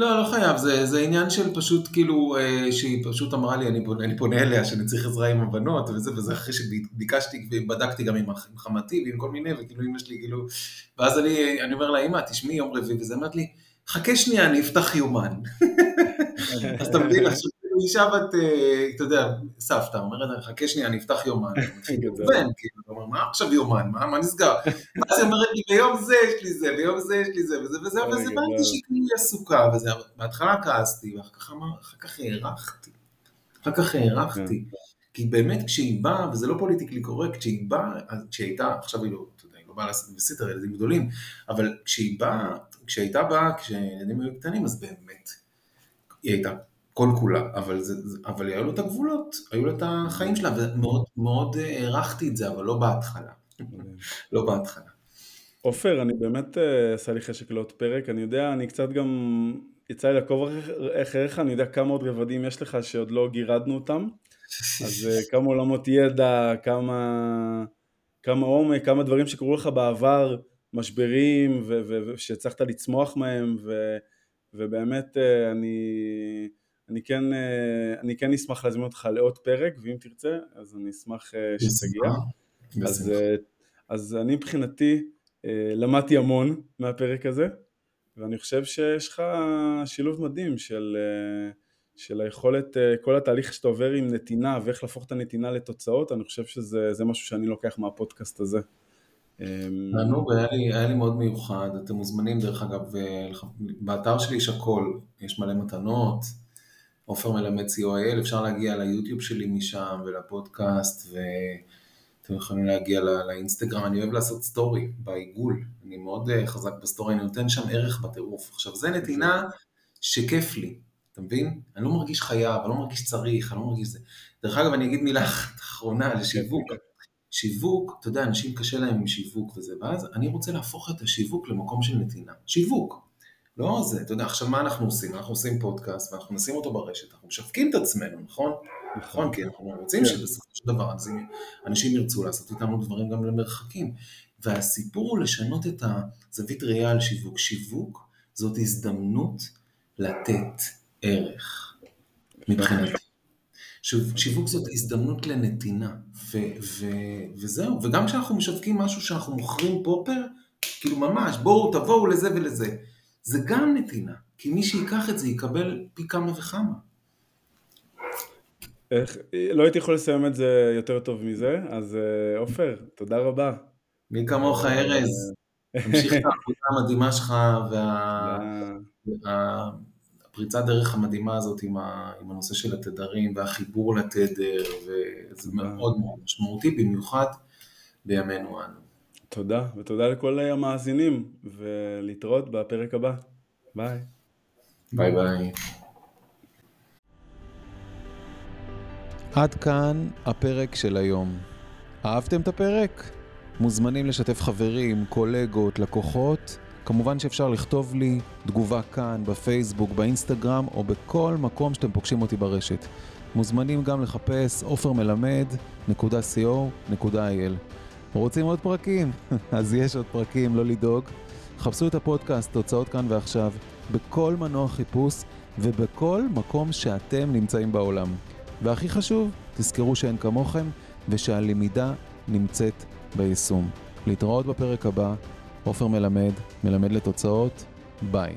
לא, לא חייב, זה, זה עניין של פשוט כאילו, אה, שהיא פשוט אמרה לי, אני פונה, אני פונה אליה שאני צריך עזרה עם הבנות וזה, וזה אחרי שביקשתי ובדקתי גם עם חמתי ועם כל מיני, וכאילו אמא שלי כאילו, ואז אני, אני אומר לה, אמא, תשמעי יום רביעי, וזה אמרת לי, חכה שנייה, אני אפתח יומן. [laughs] אז אתה מבין, עכשיו אישה בת, אה, אתה יודע, סבתא, אומרת, חכה שנייה, אני אפתח יומן. [laughs] כאילו, אתה אומר, מה עכשיו יומן, מה נסגר? [laughs] ואז היא אומרת לי, ביום זה יש לי זה, ביום זה יש לי זה, וזה וזה, וזה, הבנתי שהיא כאילו עסוקה, וזה, בהתחלה כעסתי, ואחר כך הערכתי. אחר כך הערכתי. כן. כי באמת כשהיא באה, וזה לא פוליטיקלי קורקט, כשהיא באה, כשהיא הייתה, עכשיו היא לא, אתה יודע, היא לא באה לעשות בסיטר, ילדים גדולים, אבל כשהיא באה, כשהייתה באה, כשהילדים היו קטנים, אז באמת, היא הייתה כל כולה, אבל, זה, אבל היו לו את הגבולות, היו לו את החיים שלה, ומאוד מאוד הערכתי את זה, אבל לא בהתחלה. [laughs] לא בהתחלה. עופר, אני באמת אה, עשה לי חשק לעוד פרק, אני יודע, אני קצת גם, יצא לי לעקוב אחריך, אני יודע כמה עוד רבדים יש לך שעוד לא גירדנו אותם, [laughs] אז אה, כמה עולמות ידע, כמה, כמה עומק, כמה דברים שקרו לך בעבר, משברים, ושהצלחת לצמוח מהם, ו, ובאמת אה, אני, אני, כן, אני כן אשמח להזמין אותך לעוד פרק, ואם תרצה, אז אני אשמח שתגיע. אז, אז אני מבחינתי, אה, למדתי המון מהפרק הזה, ואני חושב שיש לך שילוב מדהים של, אה, של היכולת, אה, כל התהליך שאתה עובר עם נתינה ואיך להפוך את הנתינה לתוצאות, אני חושב שזה משהו שאני לוקח מהפודקאסט הזה. תענוג, היה לי, היה לי מאוד מיוחד, אתם מוזמנים דרך אגב, באתר שלי יש הכל, יש מלא מתנות, עופר מלמד co.il, אפשר להגיע ליוטיוב שלי משם ולפודקאסט, ו... אתם יכולים להגיע לא, לאינסטגרם, אני אוהב לעשות סטורי בעיגול, אני מאוד אה, חזק בסטורי, אני נותן שם ערך בטירוף. עכשיו, זה נתינה שכיף לי, אתה מבין? אני לא מרגיש חייב, אני לא מרגיש צריך, אני לא מרגיש זה. דרך אגב, אני אגיד מילה אחרונה על שיווק. שיווק, אתה יודע, אנשים קשה להם עם שיווק וזה, ואז אני רוצה להפוך את השיווק למקום של נתינה. שיווק. לא זה, אתה יודע, עכשיו מה אנחנו עושים? אנחנו עושים פודקאסט ואנחנו נשים אותו ברשת, אנחנו משווקים את עצמנו, נכון? נכון, כי אנחנו רוצים כן. שבסופו של דבר אנשים ירצו לעשות איתנו דברים גם למרחקים. והסיפור הוא לשנות את הזווית ראייה על שיווק. שיווק זאת הזדמנות לתת ערך, מבחינתי. שיווק זאת הזדמנות לנתינה, ו- ו- וזהו, וגם כשאנחנו משווקים משהו שאנחנו מוכרים פופר, כאילו ממש, בואו תבואו לזה ולזה, זה גם נתינה, כי מי שיקח את זה יקבל פי כמה וכמה. איך, לא הייתי יכול לסיים את זה יותר טוב מזה, אז אה, עופר, תודה רבה. מי כמוך ארז, תמשיך את [laughs] העבודה המדהימה שלך והפריצת דרך המדהימה הזאת עם, ה, עם הנושא של התדרים והחיבור לתדר, וזה מאוד מאוד משמעותי, במיוחד בימינו אנו. תודה, ותודה לכל המאזינים, ולהתראות בפרק הבא. ביי. ביי ביי. עד כאן הפרק של היום. אהבתם את הפרק? מוזמנים לשתף חברים, קולגות, לקוחות. כמובן שאפשר לכתוב לי תגובה כאן, בפייסבוק, באינסטגרם או בכל מקום שאתם פוגשים אותי ברשת. מוזמנים גם לחפש עופרמלמד.co.il. רוצים עוד פרקים? [laughs] אז יש עוד פרקים, לא לדאוג. חפשו את הפודקאסט, תוצאות כאן ועכשיו, בכל מנוע חיפוש ובכל מקום שאתם נמצאים בעולם. והכי חשוב, תזכרו שאין כמוכם ושהלמידה נמצאת ביישום. להתראות בפרק הבא, עופר מלמד, מלמד לתוצאות, ביי.